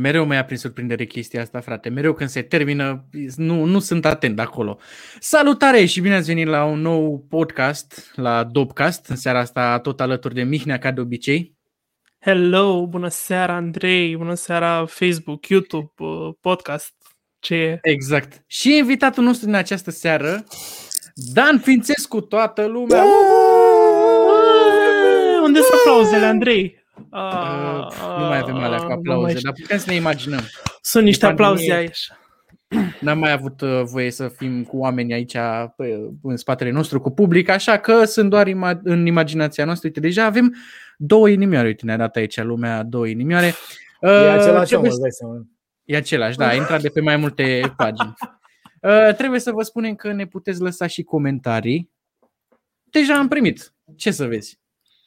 Mereu mai a prins surprindere chestia asta, frate. Mereu când se termină, nu, nu sunt atent acolo. Salutare și bine ați venit la un nou podcast, la Dopcast. În seara asta tot alături de Mihnea, ca de obicei. Hello, bună seara Andrei, bună seara Facebook, YouTube, uh, podcast. Ce e? Exact. Și invitatul nostru din această seară, Dan Fințescu, toată lumea. Unde sunt aplauzele, Andrei? Uh, nu mai avem alea cu aplauze, dar putem să ne imaginăm. Sunt niște aplauze aici. N-am mai avut uh, voie să fim cu oameni aici în spatele nostru, cu public, așa că sunt doar ima- în imaginația noastră. Uite, deja avem două inimioare. Uite, ne-a dat aici lumea două inimioare. E același om, îți dai seama. E același, da, a intrat de pe mai multe pagini. Uh, trebuie să vă spunem că ne puteți lăsa și comentarii. Deja am primit. Ce să vezi?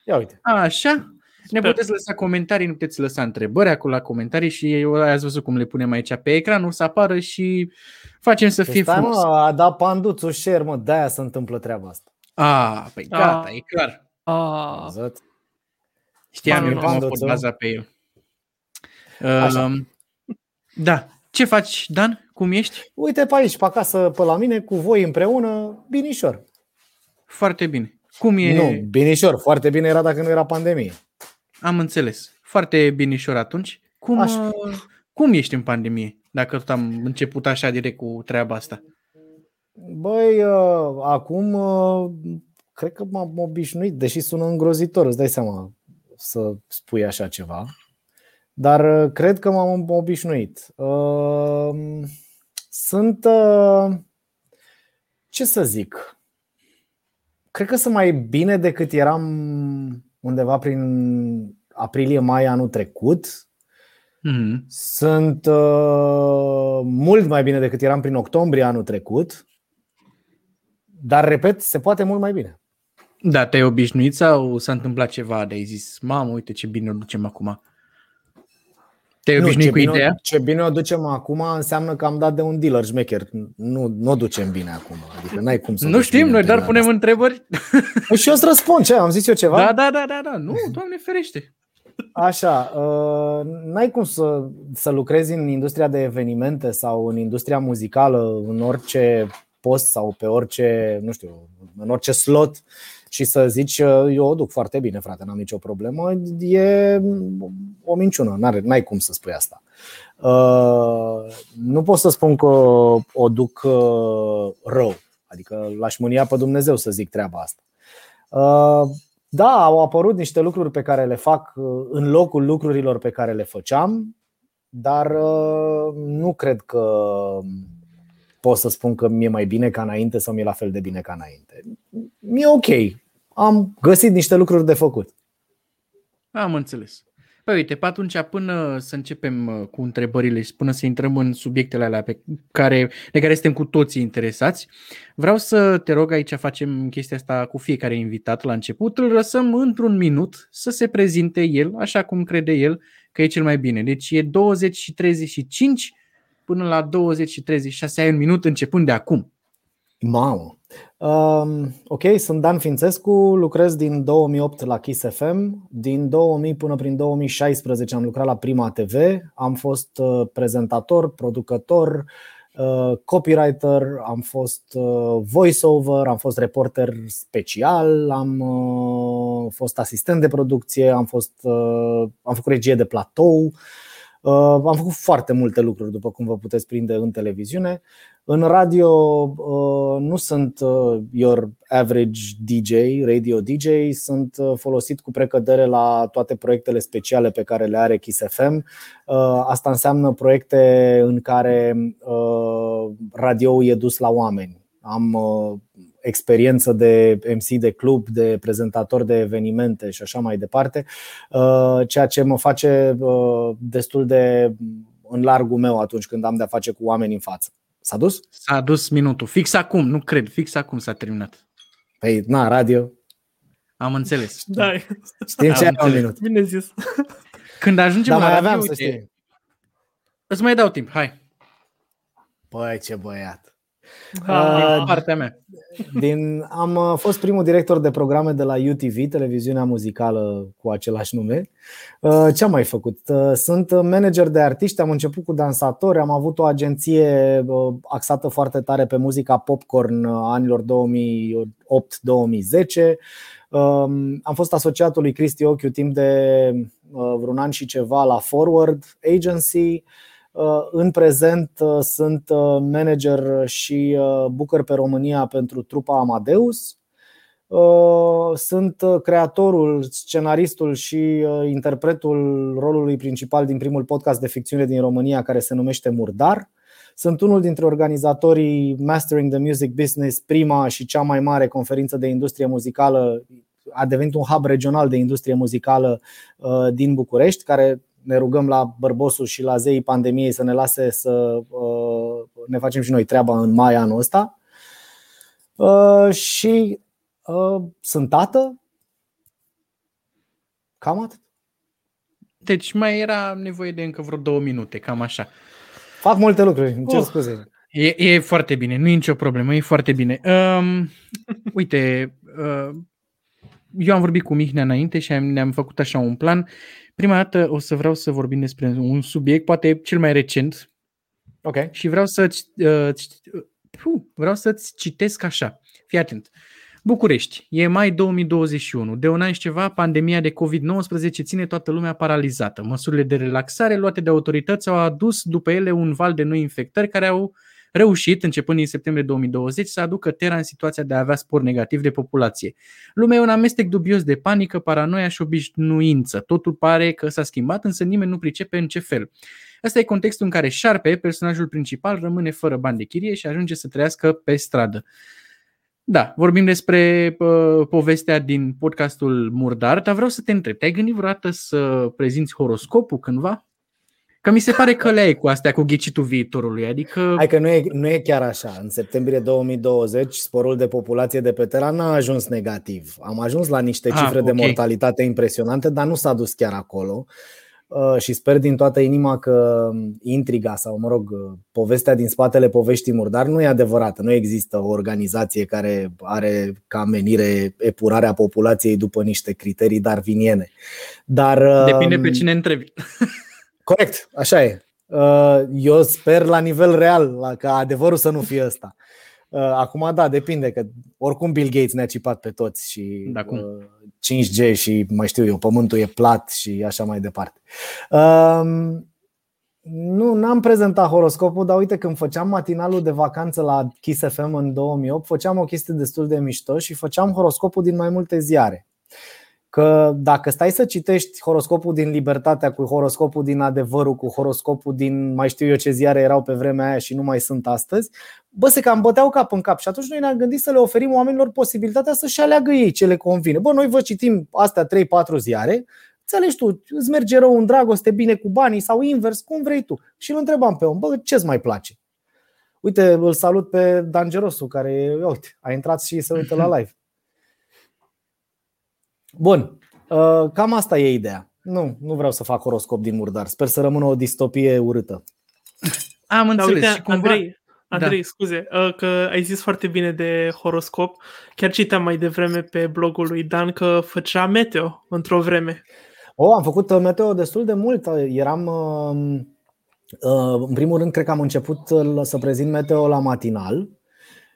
Ia uite. Așa. Ne puteți lăsa comentarii, nu puteți lăsa întrebări acolo la comentarii și eu ați văzut cum le punem aici pe ecran, o să apară și facem să fie Stai, frumos. mă, a dat panduțul share, mă, de-aia se întâmplă treaba asta. A, păi gata, Ah. e clar. Ah, Văzut? Știam Banul eu că mă pot nostru. baza pe el. Așa. Um, Da. Ce faci, Dan? Cum ești? Uite pe aici, pe acasă, pe la mine, cu voi împreună, binișor. Foarte bine. Cum e? Nu, binișor, foarte bine era dacă nu era pandemie. Am înțeles. Foarte binișor atunci. Cum, Așa. uh, cum ești în pandemie? Dacă tot am început așa direct cu treaba asta. Băi, uh, acum uh, cred că m-am obișnuit, deși sună îngrozitor, îți dai seama să spui așa ceva. Dar uh, cred că m-am obișnuit. Uh, Sunt, uh, ce să zic, cred că sunt mai bine decât eram undeva prin aprilie-mai anul trecut. Mhm. Sunt uh, mult mai bine decât eram prin octombrie anul trecut. Dar, repet, se poate mult mai bine. Da, te-ai obișnuit sau s-a întâmplat ceva de ai zis, mamă, uite ce bine o ducem acum. Te-ai Nu, obișnuit ce cu bine, ideea? Ce bine o ducem acum înseamnă că am dat de un dealer șmecher. Nu, nu o ducem bine acum. Adică n-ai cum să o Nu duci știm, bine noi în doar perioada punem întrebări. asta. Și eu îți răspund ce? Am zis eu ceva? Da, da, da, da, da. Nu, Doamne ferește. Așa, uh, n-ai cum să, să lucrezi în industria de evenimente sau în industria muzicală, în orice post sau pe orice, nu știu, în orice slot și să zici uh, eu o duc foarte bine, frate, n-am nicio problemă, e o minciună, n-are, n-ai cum să spui asta. Uh, nu pot să spun că o duc uh, rău, adică l-aș mânia pe Dumnezeu să zic treaba asta. Uh, da, au apărut niște lucruri pe care le fac uh, în locul lucrurilor pe care le făceam, dar uh, nu cred că pot să spun că mi-e mai bine ca înainte sau mi-e la fel de bine ca înainte. Mi-e ok. Am găsit niște lucruri de făcut. Am înțeles. Păi uite, pe atunci până să începem uh, cu întrebările și până să intrăm în subiectele alea pe care, de care suntem cu toții interesați, vreau să te rog, aici facem chestia asta cu fiecare invitat la început, îl lăsăm într-un minut să se prezinte el, așa cum crede el că e cel mai bine. Deci e 20 și 35 până la 20 și 36 ai un minut începând de acum. Mamă! Um, ok, sunt Dan Fințescu, lucrez din 2008 la Kiss FM. Din 2000 până prin 2016 am lucrat la Prima TV. Am fost uh, prezentator, producător, uh, copywriter, am fost uh, voiceover, am fost reporter special, am uh, fost asistent de producție, am, fost, uh, am făcut regie de platou. Uh, am făcut foarte multe lucruri, după cum vă puteți prinde în televiziune. În radio uh, nu sunt uh, your average DJ, radio DJ, sunt uh, folosit cu precădere la toate proiectele speciale pe care le are Kiss FM. Uh, Asta înseamnă proiecte în care uh, radio e dus la oameni. Am uh, experiență de MC de club, de prezentator de evenimente și așa mai departe, uh, ceea ce mă face uh, destul de în largul meu atunci când am de-a face cu oameni în față. S-a dus? S-a dus minutul. Fix acum, nu cred, fix acum s-a terminat. Păi, na, radio. Am înțeles. da, Știm ce Am ai un înțeles. minut. bine zis. Când ajungem Dar la mai radio, aveam să uite, știi. îți mai dau timp, hai. Băi, ce băiat. Ah, uh, partea mea. Din, am uh, fost primul director de programe de la UTV, televiziunea muzicală cu același nume. Uh, ce am mai făcut? Uh, sunt manager de artiști, am început cu dansatori, am avut o agenție axată foarte tare pe muzica popcorn anilor 2008-2010. Um, am fost asociatul lui Cristi Ochiu timp de vreun an și ceva la Forward Agency. Uh, în prezent uh, sunt uh, manager și booker pe România pentru trupa Amadeus. Sunt creatorul, scenaristul și interpretul rolului principal din primul podcast de ficțiune din România care se numește Murdar. Sunt unul dintre organizatorii Mastering the Music Business, prima și cea mai mare conferință de industrie muzicală a devenit un hub regional de industrie muzicală din București, care ne rugăm la bărbosul și la zeii pandemiei să ne lase să uh, ne facem și noi treaba în mai anul ăsta. Uh, și uh, sunt tată. Cam atât. Deci mai era nevoie de încă vreo două minute, cam așa. Fac multe lucruri, îmi cer uh, scuze. E, e foarte bine, nu e nicio problemă, e foarte bine. Um, uite, uh, eu am vorbit cu Mihnea înainte și ne-am făcut așa un plan. Prima dată o să vreau să vorbim despre un subiect, poate cel mai recent. Ok. Și vreau să uh, vreau să-ți citesc așa. Fii atent. București, e mai 2021. De un an și ceva, pandemia de COVID-19 ține toată lumea paralizată. Măsurile de relaxare luate de autorități au adus după ele un val de noi infectări care au uh, reușit, începând din septembrie 2020, să aducă Terra în situația de a avea spor negativ de populație. Lumea e un amestec dubios de panică, paranoia și obișnuință. Totul pare că s-a schimbat, însă nimeni nu pricepe în ce fel. Asta e contextul în care Șarpe, personajul principal, rămâne fără bani de chirie și ajunge să trăiască pe stradă. Da, vorbim despre uh, povestea din podcastul Murdar, dar vreau să te întreb, te-ai gândit vreodată să prezinți horoscopul cândva? Că mi se pare că le cu astea, cu ghicitul viitorului. Adică... Hai că nu e, nu e chiar așa. În septembrie 2020, sporul de populație de pe Terra n-a ajuns negativ. Am ajuns la niște ah, cifre okay. de mortalitate impresionante, dar nu s-a dus chiar acolo. Uh, și sper din toată inima că intriga sau, mă rog, povestea din spatele poveștii murdar nu e adevărată. Nu există o organizație care are ca menire epurarea populației după niște criterii darwiniene. Dar, Depinde pe um, cine întrebi. Corect, așa e. Uh, eu sper la nivel real ca adevărul să nu fie ăsta. Uh, acum, da, depinde că oricum Bill Gates ne-a cipat pe toți și da, cum? 5G uh, și mai știu eu, pământul e plat și așa mai departe. Um, nu, n-am prezentat horoscopul, dar uite, când făceam matinalul de vacanță la Kiss FM în 2008, făceam o chestie destul de mișto și făceam horoscopul din mai multe ziare că dacă stai să citești horoscopul din Libertatea cu horoscopul din Adevărul, cu horoscopul din mai știu eu ce ziare erau pe vremea aia și nu mai sunt astăzi, bă, se cam băteau cap în cap și atunci noi ne-am gândit să le oferim oamenilor posibilitatea să-și aleagă ei ce le convine. Bă, noi vă citim astea 3-4 ziare, Înțelegi tu, îți merge rău în dragoste, bine cu banii sau invers, cum vrei tu. Și îl întrebam pe om, bă, ce-ți mai place? Uite, îl salut pe Dangerosu, care, uite, a intrat și se uită la live. Bun, uh, cam asta e ideea. Nu, nu vreau să fac horoscop din murdar. Sper să rămână o distopie urâtă. Am înțeles. Da, uite, cumva... Andrei, Andrei, da. scuze, uh, că ai zis foarte bine de horoscop. Chiar citeam mai devreme pe blogul lui Dan că făcea meteo într-o vreme. O, oh, am făcut uh, meteo destul de mult. Eram, în primul rând, cred că am început să prezint meteo la matinal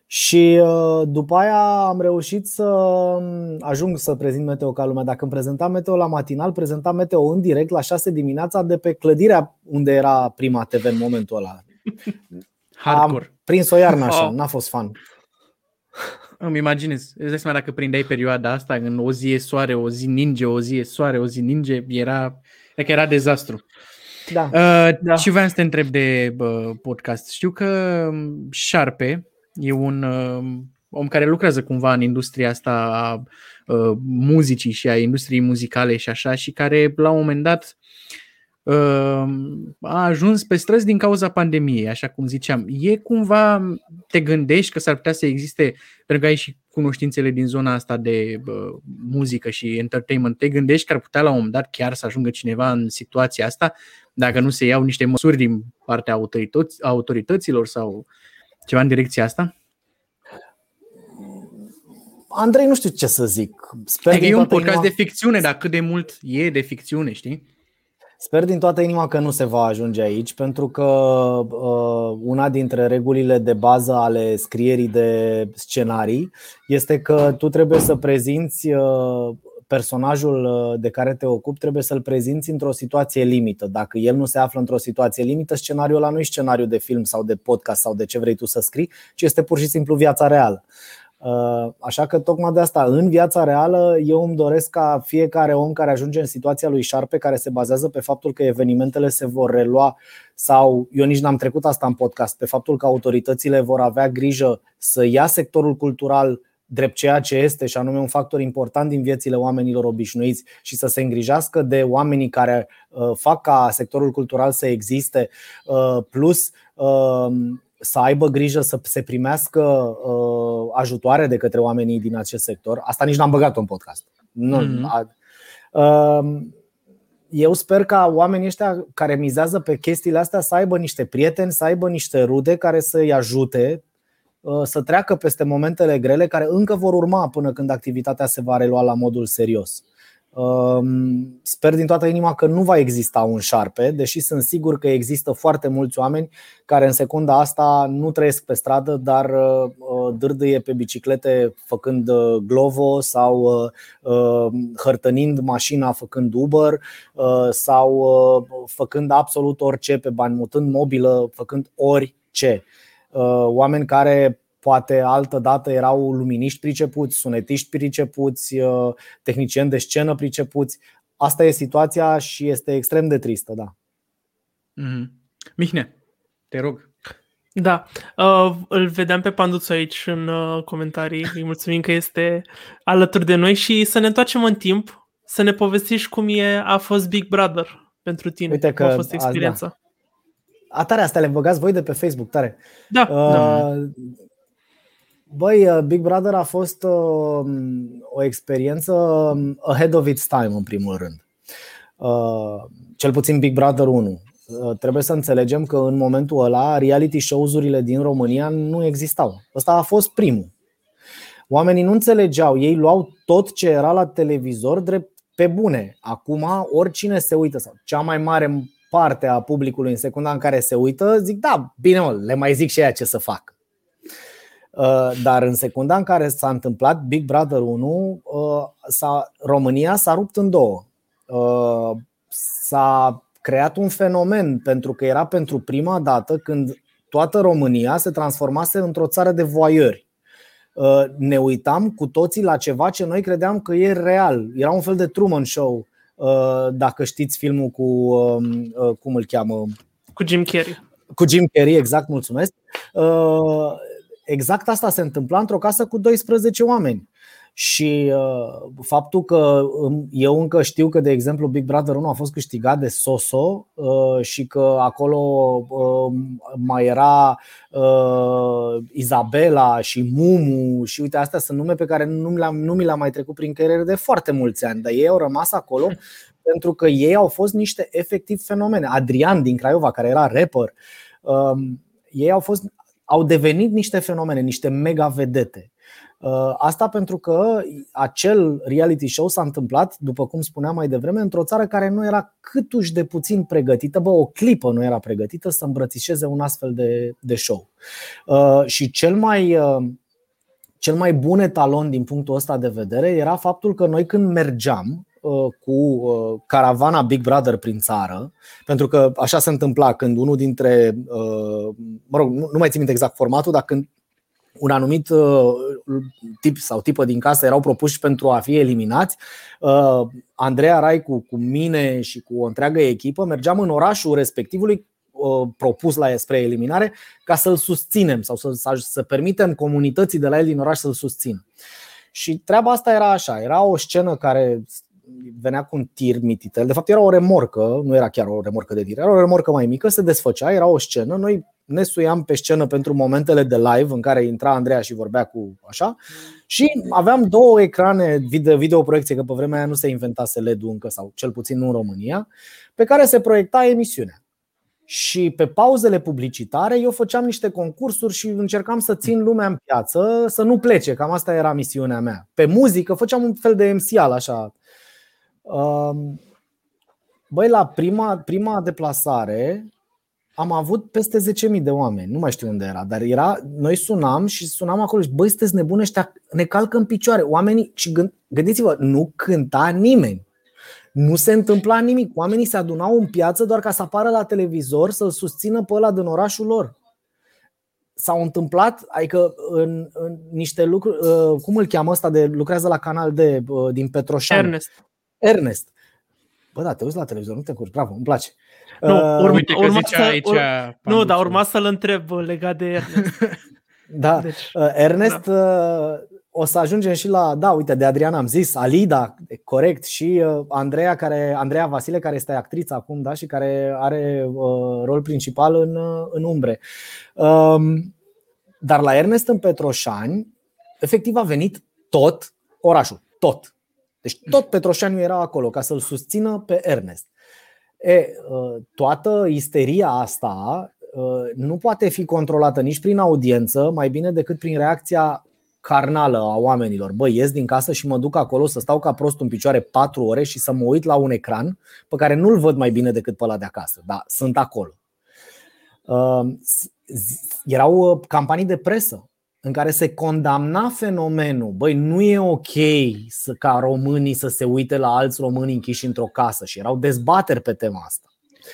și uh, după aia am reușit să um, ajung să prezint Meteo ca lumea. Dacă îmi prezentam Meteo la matinal, prezentam Meteo în direct la 6 dimineața de pe clădirea unde era prima TV în momentul ăla. Hardcore. Am prins o iarnă așa, oh. n-a fost fan. Îmi imaginez. Îți dai seama dacă prindeai perioada asta în o zi e soare, o zi ninge, o zi e soare, o zi ninge, era, că era dezastru. Da. Uh, da. Și vreau să te întreb de uh, podcast. Știu că um, Șarpe, E un uh, om care lucrează cumva în industria asta a uh, muzicii și a industriei muzicale și așa și care la un moment dat uh, a ajuns pe străzi din cauza pandemiei, așa cum ziceam. E cumva, te gândești că s-ar putea să existe, pentru că ai și cunoștințele din zona asta de uh, muzică și entertainment, te gândești că ar putea la un moment dat chiar să ajungă cineva în situația asta, dacă nu se iau niște măsuri din partea autorităților sau Ceva în direcția asta? Andrei, nu știu ce să zic. Sper adică e un podcast inima... de ficțiune, dar cât de mult e de ficțiune, știi? Sper din toată inima că nu se va ajunge aici, pentru că uh, una dintre regulile de bază ale scrierii de scenarii este că tu trebuie să prezinți uh, personajul uh, de care te ocupi, trebuie să-l prezinți într-o situație limită. Dacă el nu se află într-o situație limită, scenariul ăla nu e scenariu de film sau de podcast sau de ce vrei tu să scrii, ci este pur și simplu viața reală. Uh, așa că tocmai de asta, în viața reală, eu îmi doresc ca fiecare om care ajunge în situația lui Șarpe, care se bazează pe faptul că evenimentele se vor relua sau, eu nici n-am trecut asta în podcast, pe faptul că autoritățile vor avea grijă să ia sectorul cultural drept ceea ce este și anume un factor important din viețile oamenilor obișnuiți și să se îngrijească de oamenii care uh, fac ca sectorul cultural să existe, uh, plus să aibă grijă să se primească uh, ajutoare de către oamenii din acest sector. Asta nici n-am băgat-o în podcast. Nu, mm-hmm. uh, eu sper ca oamenii ăștia care mizează pe chestiile astea să aibă niște prieteni, să aibă niște rude care să-i ajute uh, să treacă peste momentele grele care încă vor urma până când activitatea se va relua la modul serios. Sper din toată inima că nu va exista un șarpe, deși sunt sigur că există foarte mulți oameni care în secunda asta nu trăiesc pe stradă, dar uh, dârdâie pe biciclete făcând uh, glovo sau uh, hărtănind mașina făcând Uber sau făcând absolut orice pe bani, mutând mobilă, făcând orice. Oameni care poate altă dată erau luminiști pricepuți, sunetiști pricepuți, uh, tehnicieni de scenă pricepuți. Asta e situația și este extrem de tristă, da. Mm-hmm. Mihne, te rog. Da, uh, îl vedeam pe Panduțu aici în uh, comentarii. Îi mulțumim că este alături de noi și să ne întoarcem în timp, să ne povestești cum e, a fost Big Brother pentru tine, Uite că, cum a fost experiența. A, da. A tare, astea le băgați voi de pe Facebook, tare. Da. Uh, da. Băi, uh, Big Brother a fost uh, o experiență um, ahead of its time, în primul rând. Uh, cel puțin Big Brother 1. Trebuie să înțelegem că în momentul ăla reality shows-urile din România nu existau. Ăsta a fost primul. Oamenii nu înțelegeau, ei luau tot ce era la televizor drept pe bune. Acum, oricine se uită, sau cea mai mare parte a publicului în secunda în care se uită, zic, da, bine mă, le mai zic și aia ce să fac. Uh, dar în secunda în care s-a întâmplat Big Brother 1, uh, s-a, România s-a rupt în două. Uh, s-a creat un fenomen pentru că era pentru prima dată când toată România se transformase într-o țară de voieri. Ne uitam cu toții la ceva ce noi credeam că e real. Era un fel de Truman Show, dacă știți filmul cu, um, cum îl cheamă? Cu Jim Carrey. Cu Jim Carrey, exact, mulțumesc exact asta se întâmpla într-o casă cu 12 oameni. Și uh, faptul că um, eu încă știu că, de exemplu, Big Brother 1 a fost câștigat de Soso uh, și că acolo uh, mai era uh, Izabela și Mumu și uite, astea sunt nume pe care nu mi, le-am, nu mi le-am mai trecut prin creier de foarte mulți ani, dar ei au rămas acolo pentru că ei au fost niște efectiv fenomene. Adrian din Craiova, care era rapper, uh, ei au fost au devenit niște fenomene, niște mega vedete. Uh, asta pentru că acel reality show s-a întâmplat, după cum spuneam mai devreme, într-o țară care nu era câtuși de puțin pregătită, bă, o clipă nu era pregătită să îmbrățișeze un astfel de, de show. Uh, și cel mai, uh, cel mai bun etalon din punctul ăsta de vedere era faptul că noi când mergeam Uh, cu uh, caravana Big Brother prin țară, pentru că așa se întâmpla când unul dintre, uh, mă rog, nu mai țin minte exact formatul, dar când un anumit tip sau tipă din casă erau propuși pentru a fi eliminați. Andreea Raicu cu mine și cu o întreagă echipă mergeam în orașul respectivului propus la spre eliminare ca să-l susținem sau să, să, să permitem comunității de la el din oraș să-l susțină. Și treaba asta era așa, era o scenă care venea cu un tir mititel. De fapt era o remorcă, nu era chiar o remorcă de tir, era o remorcă mai mică, se desfăcea, era o scenă. Noi ne suiam pe scenă pentru momentele de live în care intra Andreea și vorbea cu așa și aveam două ecrane video, video proiecție, că pe vremea aia nu se inventase LED-ul încă sau cel puțin nu în România, pe care se proiecta emisiunea. și pe pauzele publicitare eu făceam niște concursuri și încercam să țin lumea în piață, să nu plece, cam asta era misiunea mea. Pe muzică făceam un fel de MCL așa. Um, băi, la prima, prima deplasare am avut peste 10.000 de oameni, nu mai știu unde era, dar era, noi sunam și sunam acolo și băi, sunteți nebune ăștia, ne calcă în picioare. Oamenii, și gând, gândiți-vă, nu cânta nimeni. Nu se întâmpla nimic. Oamenii se adunau în piață doar ca să apară la televizor să-l susțină pe ăla din orașul lor. S-au întâmplat, adică în, în niște lucruri, uh, cum îl cheamă ăsta de lucrează la canal de uh, din Petroșan? Ernest. Ernest. Bă, da, te uiți la televizor, nu te încurci, bravo, îmi place. Nu, Uh, urma, Uite că urma zicea să, aici ur, nu, Panduțu. dar urma să-l întreb legat de Ernest. Da, Deci, Uh, Ernest, uh, o să ajungem și la, da, uite, de Adrian am zis, Alida, corect, și uh, Andreea, care, Andreea Vasile, care este actriță acum, da, și care are uh, rol principal în, uh, în umbre. Um, dar la Ernest în Petroșani, efectiv a venit tot orașul, tot. Deci tot Petroșaniul era acolo ca să-l susțină pe Ernest. E, uh, toată isteria asta uh, nu poate fi controlată nici prin audiență, mai bine decât prin reacția carnală a oamenilor. Băi, ies din casă și mă duc acolo să stau ca prost în picioare 4 ore și să mă uit la un ecran pe care nu-l văd mai bine decât pe ăla de acasă, dar sunt acolo. Uh, Erau uh, campanii de presă în care se condamna fenomenul. Băi, nu e ok să, ca românii să se uite la alți români închiși într-o casă și erau dezbateri pe tema asta.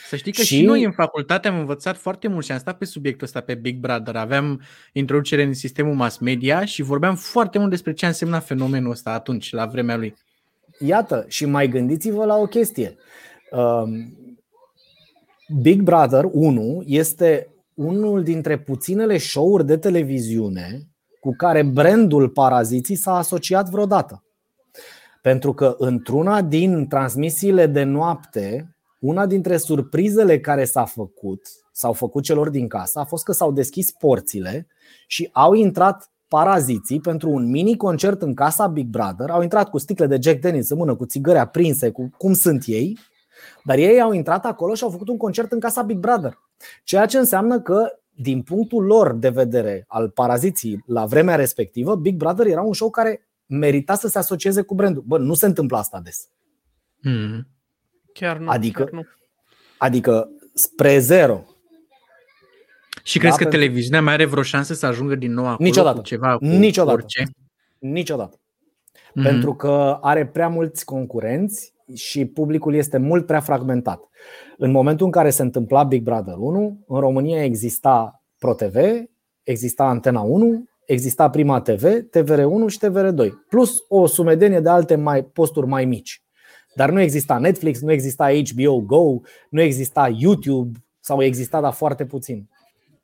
Să știi că și... Și- și noi în facultate am învățat foarte mult și am stat pe subiectul ăsta pe Big Brother. Aveam introducere în sistemul mass media și vorbeam foarte mult despre ce a însemnat fenomenul ăsta atunci, la vremea lui. Iată, și mai gândiți-vă la o chestie. Um, Big Brother 1 este unul dintre puținele show-uri de televiziune cu care brandul Paraziții s-a asociat vreodată. Pentru că într-una din transmisiile de noapte, una dintre surprizele care s-a făcut, s-au făcut celor din casă, a fost că s-au deschis porțile și au intrat paraziții pentru un mini concert în casa Big Brother. Au intrat cu sticle de Jack Daniels în mână, cu țigări aprinse, cu cum sunt ei, dar ei au intrat acolo și au făcut un concert în casa Big Brother. Ceea ce înseamnă că, din punctul lor de vedere al paraziții la vremea respectivă, Big Brother era un show care merita să se asocieze cu brandul. Bă, nu se întâmplă asta des. Hmm. chiar nu. Adică- chiar nu. Adică spre zero. Și crezi Da, că pentru- televiziunea mai are vreo șansă să ajungă din nou acolo Niciodată. cu ceva, cu Niciodată. orice? Niciodată. Mhm. Pentru că are prea mulți concurenți și publicul este mult prea fragmentat. În momentul în care se întâmpla Big Brother 1, în România exista ProTV, exista Antena 1, exista Prima TV, TVR1 și TVR2, plus o sumedenie de alte mai, posturi mai mici. Dar nu exista Netflix, nu exista HBO Go, nu exista YouTube sau exista, dar foarte puțin.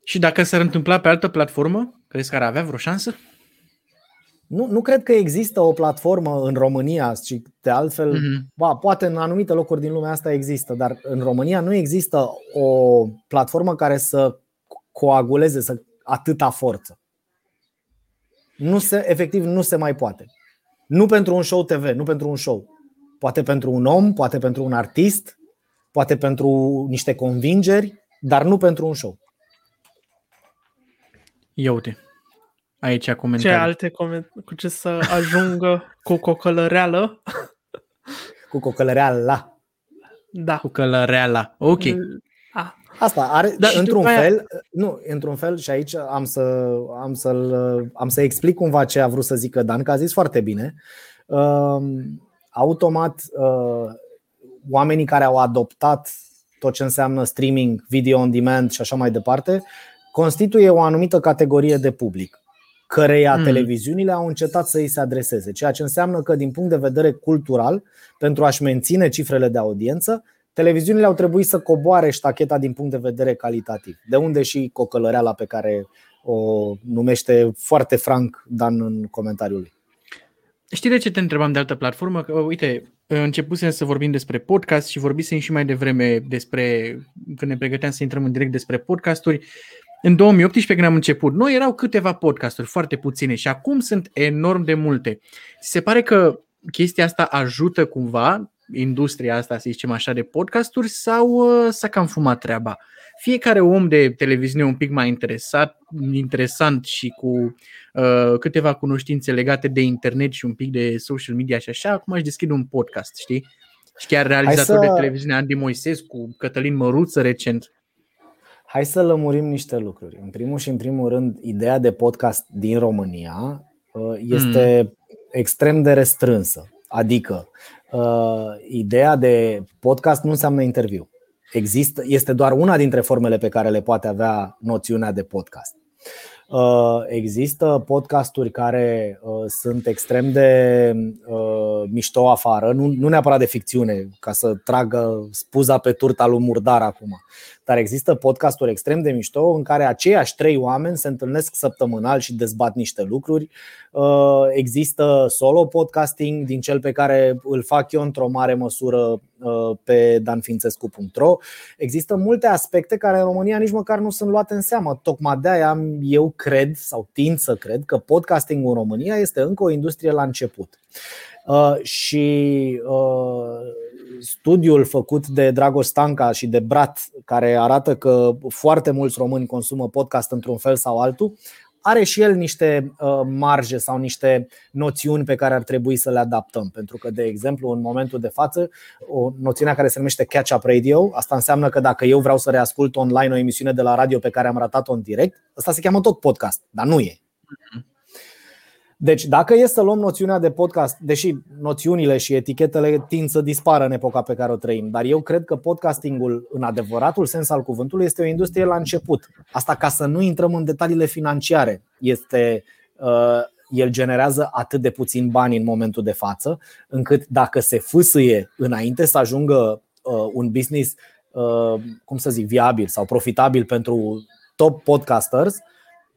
Și dacă s-ar întâmpla pe altă platformă, crezi că ar avea vreo șansă? Nu, nu cred că există o platformă în România și de altfel, Mhm. ba, poate în anumite locuri din lumea asta există, dar în România nu există o platformă care să coaguleze să atâta forță. Nu se, efectiv, nu se mai poate. Nu pentru un show TV, nu pentru un show. Poate pentru un om, poate pentru un artist, poate pentru niște convingeri, dar nu pentru un show. Ia uite. Aici Ce comentarii. alte coment- cu ce să ajungă cu cocălăreală? Cu cocălărea la. Da. Cu călăreala. Ok. A, Asta are, Da, da, și într-un după aia- fel, nu, într-un fel și aici am să, am, să-l, am să explic cumva ce a vrut să zică Dan, că a zis foarte bine. Um, Automat, uh, oamenii care au adoptat tot ce înseamnă streaming, video on demand și așa mai departe, constituie o anumită categorie de public căreia Mm. televiziunile au încetat să îi se adreseze, ceea ce înseamnă că din punct de vedere cultural, pentru a-și menține cifrele de audiență, televiziunile au trebuit să coboare ștacheta din punct de vedere calitativ. De unde și cocălăreala pe care o numește foarte franc Dan în comentariul lui. Știi de ce te întrebam de altă platformă? Că, uite, începusem să vorbim despre podcast și vorbisem și mai devreme despre, când ne pregăteam să intrăm în direct despre podcasturi. În 2018 când am început, noi erau câteva podcasturi, foarte puține și acum sunt enorm de multe. Ți se pare că chestia asta ajută cumva industria asta, să zicem așa, de podcasturi sau uh, s-a cam fumat treaba? fiecare om de televiziune un pic mai interesat, interesant și cu uh, câteva cunoștințe legate de internet și un pic de social media și așa, acum aș deschide un podcast, știi? Și chiar realizator să... de televiziune Andy Moisescu, Cătălin Măruță recent. Hai să lămurim niște lucruri. În primul și în primul rând, ideea de podcast din România uh, este mm. extrem de restrânsă. Adică, uh, ideea de podcast nu înseamnă interviu. Există, este doar una dintre formele pe care le poate avea noțiunea de podcast. Uh, există podcasturi care uh, sunt extrem de uh, mișto afară, nu, nu neapărat de ficțiune, ca să tragă spuza pe turta lui Murdar acum, dar există podcasturi extrem de mișto în care aceiași trei oameni se întâlnesc săptămânal și dezbat niște lucruri. Uh, există solo podcasting din cel pe care îl fac eu într-o mare măsură uh, pe danfințescu.ro. Există multe aspecte care în România nici măcar nu sunt luate în seamă. Tocmai de aia eu cred sau tind să cred că podcasting în România este încă o industrie la început. Uh, și studiul făcut de Dragoș Stanca și de Brat, care arată că foarte mulți români consumă podcast într-un fel sau altul, are și el niște uh, marje sau niște noțiuni pe care ar trebui să le adaptăm. Pentru că, de exemplu, în momentul de față, o noțiune care se numește catch-up radio, asta înseamnă că dacă eu vreau să reascult online o emisiune de la radio pe care am ratat-o în direct, asta se cheamă tot podcast, dar nu e. Mhm. Deci, dacă e să luăm noțiunea de podcast, deși noțiunile și etichetele tind să dispară în epoca pe care o trăim, dar eu cred că podcastingul, în adevăratul sens al cuvântului, este o industrie la început. Asta ca să nu intrăm în detaliile financiare. Este, uh, el generează atât de puțin bani în momentul de față, încât dacă se fâsâie înainte să ajungă uh, un business, uh, cum să zic, viabil sau profitabil pentru top podcasters,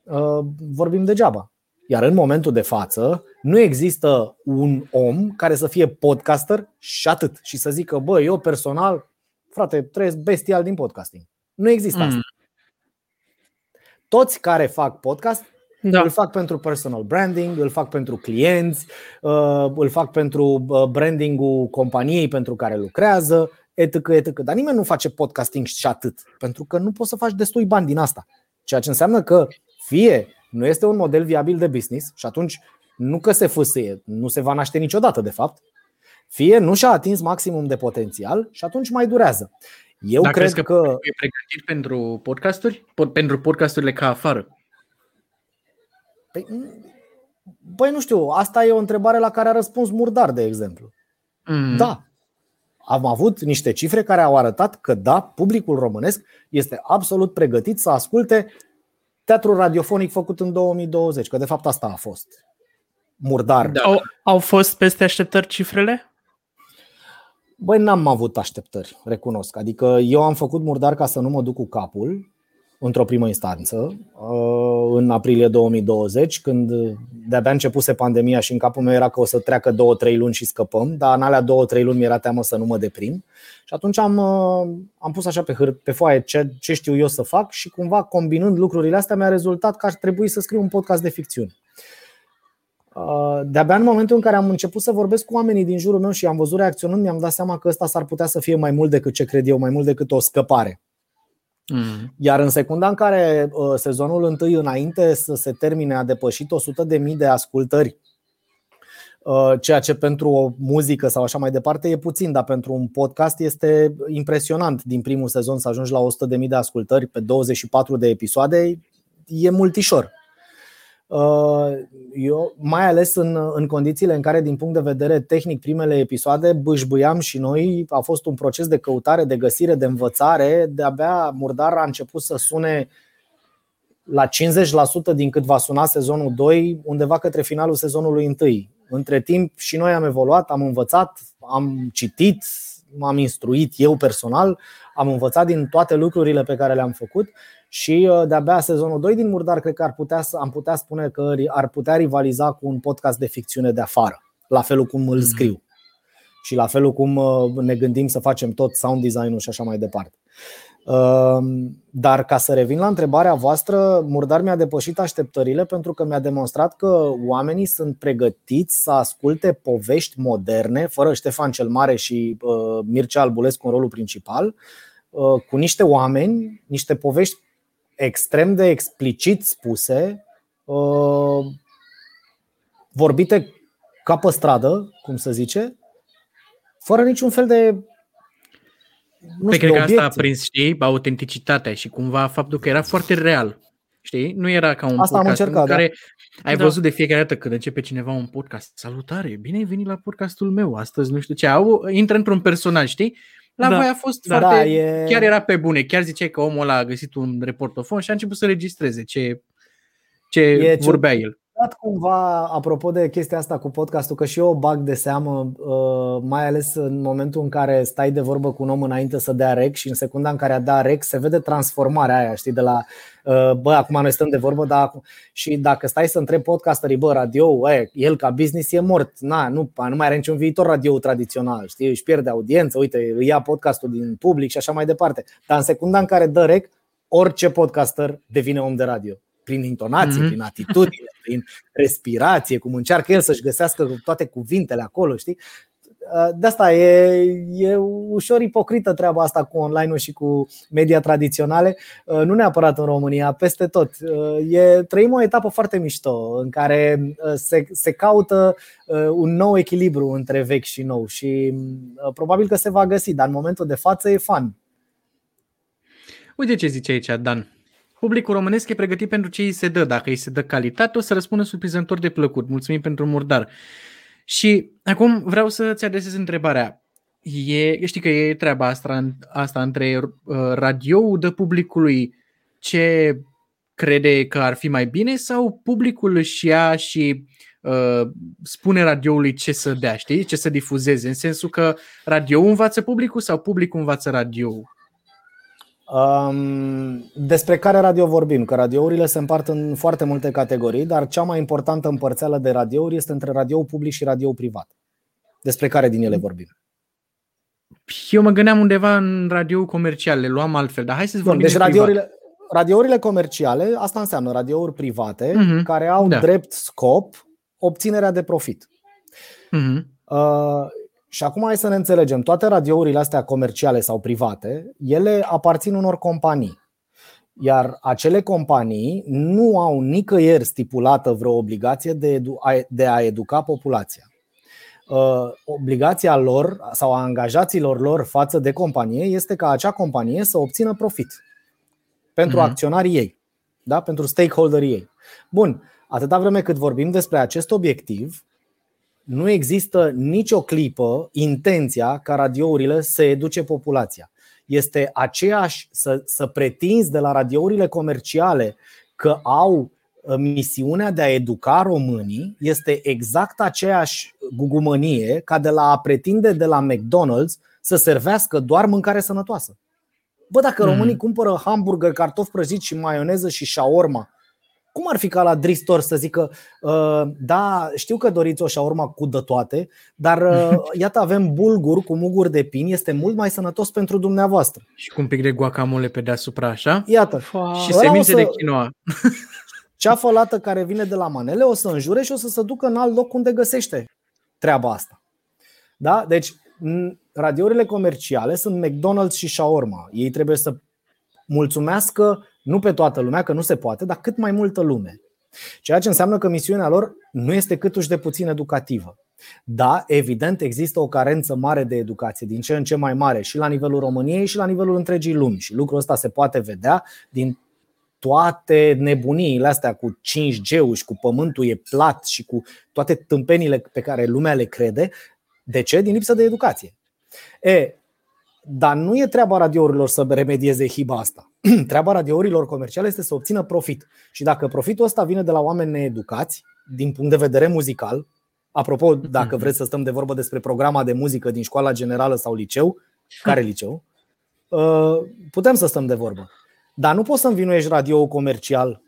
uh, vorbim degeaba. Iar în momentul de față nu există un om care să fie podcaster și atât și să zică, bă, eu personal, frate, trăiesc bestial din podcasting. Nu există asta. Mm. Toți care fac podcast da. Îl fac pentru personal branding, îl fac pentru clienți, uh, îl fac pentru uh, brandingul companiei pentru care lucrează, etc, etc. Dar nimeni nu face podcasting și atât, pentru că nu poți să faci destui bani din asta. Ceea ce înseamnă că fie nu este un model viabil de business și atunci nu că se fâsâie, nu se va naște niciodată de fapt, fie nu și-a atins maximum de potențial și atunci mai durează. Eu Dar cred că, că e pregătit pentru podcasturi? Pentru podcasturile ca afară? Păi, băi, nu știu, asta e o întrebare la care a răspuns Murdar, de exemplu. Mm. Da. Am avut niște cifre care au arătat că da, publicul românesc este absolut pregătit să asculte teatru radiofonic făcut în 2020, că de fapt asta a fost. Murdar. Da. Au, au fost peste așteptări cifrele? Băi, n-am avut așteptări, recunosc. Adică eu am făcut murdar ca să nu mă duc cu capul într-o primă instanță, uh, în aprilie 2020, când de-abia începuse pandemia și în capul meu era că o să treacă două-trei luni și scăpăm, dar în alea două-trei luni mi-era teamă să nu mă deprim. Și atunci am, uh, am pus așa pe, hârt, pe foaie ce, ce știu eu să fac și cumva combinând lucrurile astea mi-a rezultat că ar trebui să scriu un podcast de ficțiune. Uh, de-abia în momentul în care am început să vorbesc cu oamenii din jurul meu și am văzut reacționând, mi-am dat seama că ăsta s-ar putea să fie mai mult decât ce cred eu, mai mult decât o scăpare. Mm. Iar în secunda în care uh, sezonul întâi înainte să se termine a depășit 100.000 de ascultări Uh, ceea ce pentru o muzică sau așa mai departe e puțin, dar pentru un podcast este impresionant din primul sezon să ajungi la 100.000 de ascultări pe 24 de episoade, e multișor. Uh, eu, mai ales în, în condițiile în care, din punct de vedere tehnic, primele episoade bâșbâiam și noi, a fost un proces de căutare, de găsire, de învățare. De-abia Murdar a început să sune la 50% din cât va suna sezonul 2, undeva către finalul sezonului 1. Între timp și noi am evoluat, am învățat, am citit, m-am instruit eu personal, am învățat din toate lucrurile pe care le-am făcut și uh, de-abia sezonul 2 din Murdar cred că ar putea, am putea spune că ar putea rivaliza cu un podcast de ficțiune de afară, la felul cum îl mhm. scriu și la felul cum uh, ne gândim să facem tot sound design-ul și așa mai departe. Ehm, dar ca să revin la întrebarea voastră, Murdar mi-a depășit așteptările pentru că mi-a demonstrat că oamenii sunt pregătiți să asculte povești moderne, fără Ștefan cel Mare și uh, Mircea Albulescu în rolul principal, cu niște oameni, niște povești extrem de explicit spuse, vorbite ca pe stradă, cum să zice, fără niciun fel de nu pe cred că asta a prins, știi, autenticitatea și cumva faptul că era foarte real. Știi? Nu era ca un asta podcast am încercat, în care da. ai văzut de fiecare dată când începe cineva un podcast. Salutare, bine ai venit la podcastul meu. Astăzi nu știu ce. Au, intră într-un personaj, știi? La da. voi a fost da, foarte... Da, e... Chiar era pe bune. Chiar ziceai că omul ăla a găsit un reportofon și a început să registreze ce, ce e vorbea el dat cumva, apropo de chestia asta cu podcastul, că și eu o bag de seamă, uh, mai ales în momentul în care stai de vorbă cu un om înainte să dea rec și în secunda în care a dat rec se vede transformarea aia, știi, de la uh, bă, acum noi stăm de vorbă, dar și dacă stai să întrebi podcasterii, bă, radio, e, el ca business e mort, na, nu, nu mai are niciun viitor radio tradițional, știi, își pierde audiență, uite, îi ia podcastul din public și așa mai departe. Dar în secunda în care dă rec, orice podcaster devine om de radio prin intonație, mm-hmm. prin atitudine, prin respirație, cum încearcă el să-și găsească toate cuvintele acolo, știi? Uh, de asta e, e ușor ipocrită treaba asta cu online-ul și cu media tradiționale, uh, nu neapărat în România, peste tot. Uh, e, trăim o etapă foarte mișto în care se, se caută un nou echilibru între vechi și nou și probabil că se va găsi, dar în momentul de față e fan. Uite ce zice aici Dan. Publicul românesc e pregătit pentru ce îi se dă. Dacă îi se dă calitate, o să răspundă surprinzător de plăcut. Mulțumim pentru murdar. Și acum vreau să-ți adresez întrebarea. E, știi că e treaba asta, asta între uh, radio de publicului ce crede că ar fi mai bine sau publicul își ia și uh, spune radioului ce să dea, știi? Ce să difuzeze, în sensul că radio învață publicul sau publicul învață radio? Despre care radio vorbim? Că radiourile se împart în foarte multe categorii, dar cea mai importantă împărțeală de radiouri este între radio public și radio privat. Despre care din ele vorbim? Eu mă gândeam undeva în radio comercial, le luam altfel, dar hai să vorbim Deci radiourile, radiourile comerciale, asta înseamnă radiouri private uh-huh. care au da. drept scop obținerea de profit. Uh-huh. Uh, și acum hai să ne înțelegem, toate radiourile astea comerciale sau private, ele aparțin unor companii. Iar acele companii nu au nicăieri stipulată vreo obligație de, edu- de a educa populația. Uh, obligația lor sau a angajaților lor față de companie este ca acea companie să obțină profit pentru uh-huh. acționarii ei, da? pentru stakeholderii ei. Bun, atâta vreme cât vorbim despre acest obiectiv, nu există nicio clipă intenția ca radiourile să educe populația. Este aceeași să, să pretinzi de la radiourile comerciale că au uh, misiunea de a educa românii este exact aceeași gugumănie ca de la a pretinde de la McDonald's să servească doar mâncare sănătoasă. Bă, dacă românii mm. cumpără hamburger, cartofi prăjiți și maioneză și shawarma cum ar fi ca la Dristor să zică uh, Da, știu că doriți o șaurma cu de toate Dar uh, iată avem bulgur cu muguri de pin Este mult mai sănătos pentru dumneavoastră. Și cu un pic de guacamole pe deasupra așa? Iată. Și semințe să... de quinoa. Ceafă lată care vine de la manele O să înjure și o să se ducă în alt loc unde găsește treaba asta. Da? Deci radiourile comerciale sunt McDonald's și shawarma Ei trebuie să mulțumească nu pe toată lumea, că nu se poate, dar cât mai multă lume. Ceea ce înseamnă că misiunea lor nu este câtuși de puțin educativă. Da, evident, există o carență mare de educație, din ce în ce mai mare, și la nivelul României și la nivelul întregii lumi. Și lucrul ăsta se poate vedea din toate nebuniile astea cu 5G-ul și cu pământul e plat și cu toate tâmpenile pe care lumea le crede. De ce? Din lipsă de educație. E, dar nu e treaba radiourilor să remedieze hiba asta. treaba radiourilor comerciale este să obțină profit. Și dacă profitul ăsta vine de la oameni needucați, din punct de vedere muzical, apropo, dacă vreți să stăm de vorbă despre programa de muzică din școala generală sau liceu, care liceu, uh, putem să stăm de vorbă. Dar nu poți să învinuiești radio comercial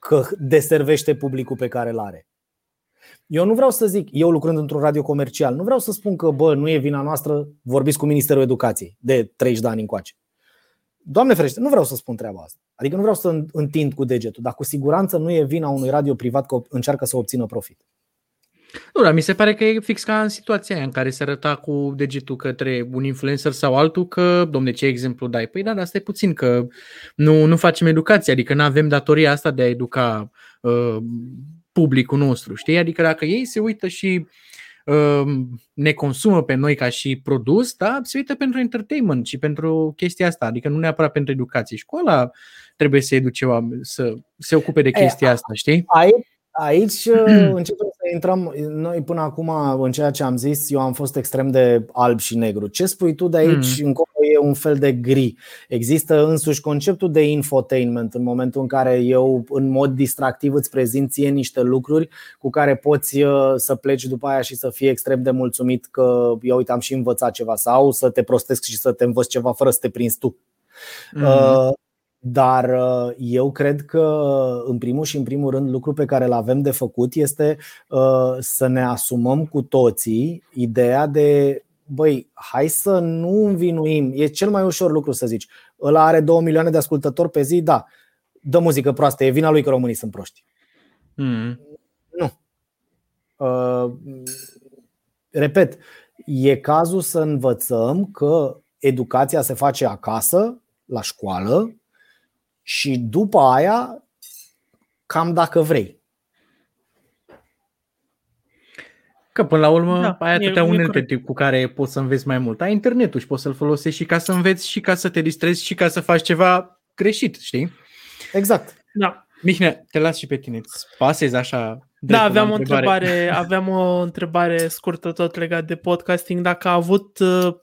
că deservește publicul pe care îl are. Eu nu vreau să zic, eu lucrând într-un radio comercial, nu vreau să spun că, bă, nu e vina noastră, vorbiți cu Ministerul Educației de 30 de ani încoace. Doamne ferește, nu vreau să spun treaba asta. Adică nu vreau să întind cu degetul, dar cu siguranță nu e vina unui radio privat că încearcă să obțină profit. Nu, dar mi se pare că e fix ca în situația aia în care se arăta cu degetul către un influencer sau altul că, domne, ce exemplu dai? Păi da, dar stai puțin că nu, nu facem educație, adică nu avem datoria asta de a educa uh, publicul nostru, știi? Adică dacă ei se uită și uh, ne consumă pe noi ca și produs, da, se uită pentru entertainment și pentru chestia asta, adică nu neapărat pentru educație. Școala trebuie să educe oameni, să se ocupe de chestia asta, știi? Aici, aici începem să intrăm, noi până acum în ceea ce am zis, eu am fost extrem de alb și negru. Ce spui tu de aici mm. încolo e un fel de gri. Există însuși conceptul de infotainment în momentul în care eu în mod distractiv îți prezint ție niște lucruri cu care poți uh, să pleci după aia și să fii extrem de mulțumit că eu uite am și învățat ceva sau să te prostesc și să te învăț ceva fără să te prinzi tu. Mm. Uh, dar uh, eu cred că, în primul și în primul rând, lucru pe care îl avem de făcut este uh, să ne asumăm cu toții ideea de băi, hai să nu învinuim. E cel mai ușor lucru să zici. Ăla are 2 milioane de ascultători pe zi, da. Dă muzică proastă, e vina lui că românii sunt proști. Mm. Nu. Uh, repet, e cazul să învățăm că educația se face acasă, la școală, și după aia, cam dacă vrei. Că până la urmă da, ai atâtea unelte cu care poți să înveți mai mult. Ai internetul și poți să-l folosești și ca să înveți și ca să te distrezi și ca să faci ceva greșit, știi? Exact. Da. Mihnea, te las și pe tine. Îți pasezi așa da, aveam o întrebare, aveam o întrebare scurtă tot legat de podcasting. Dacă a avut uh,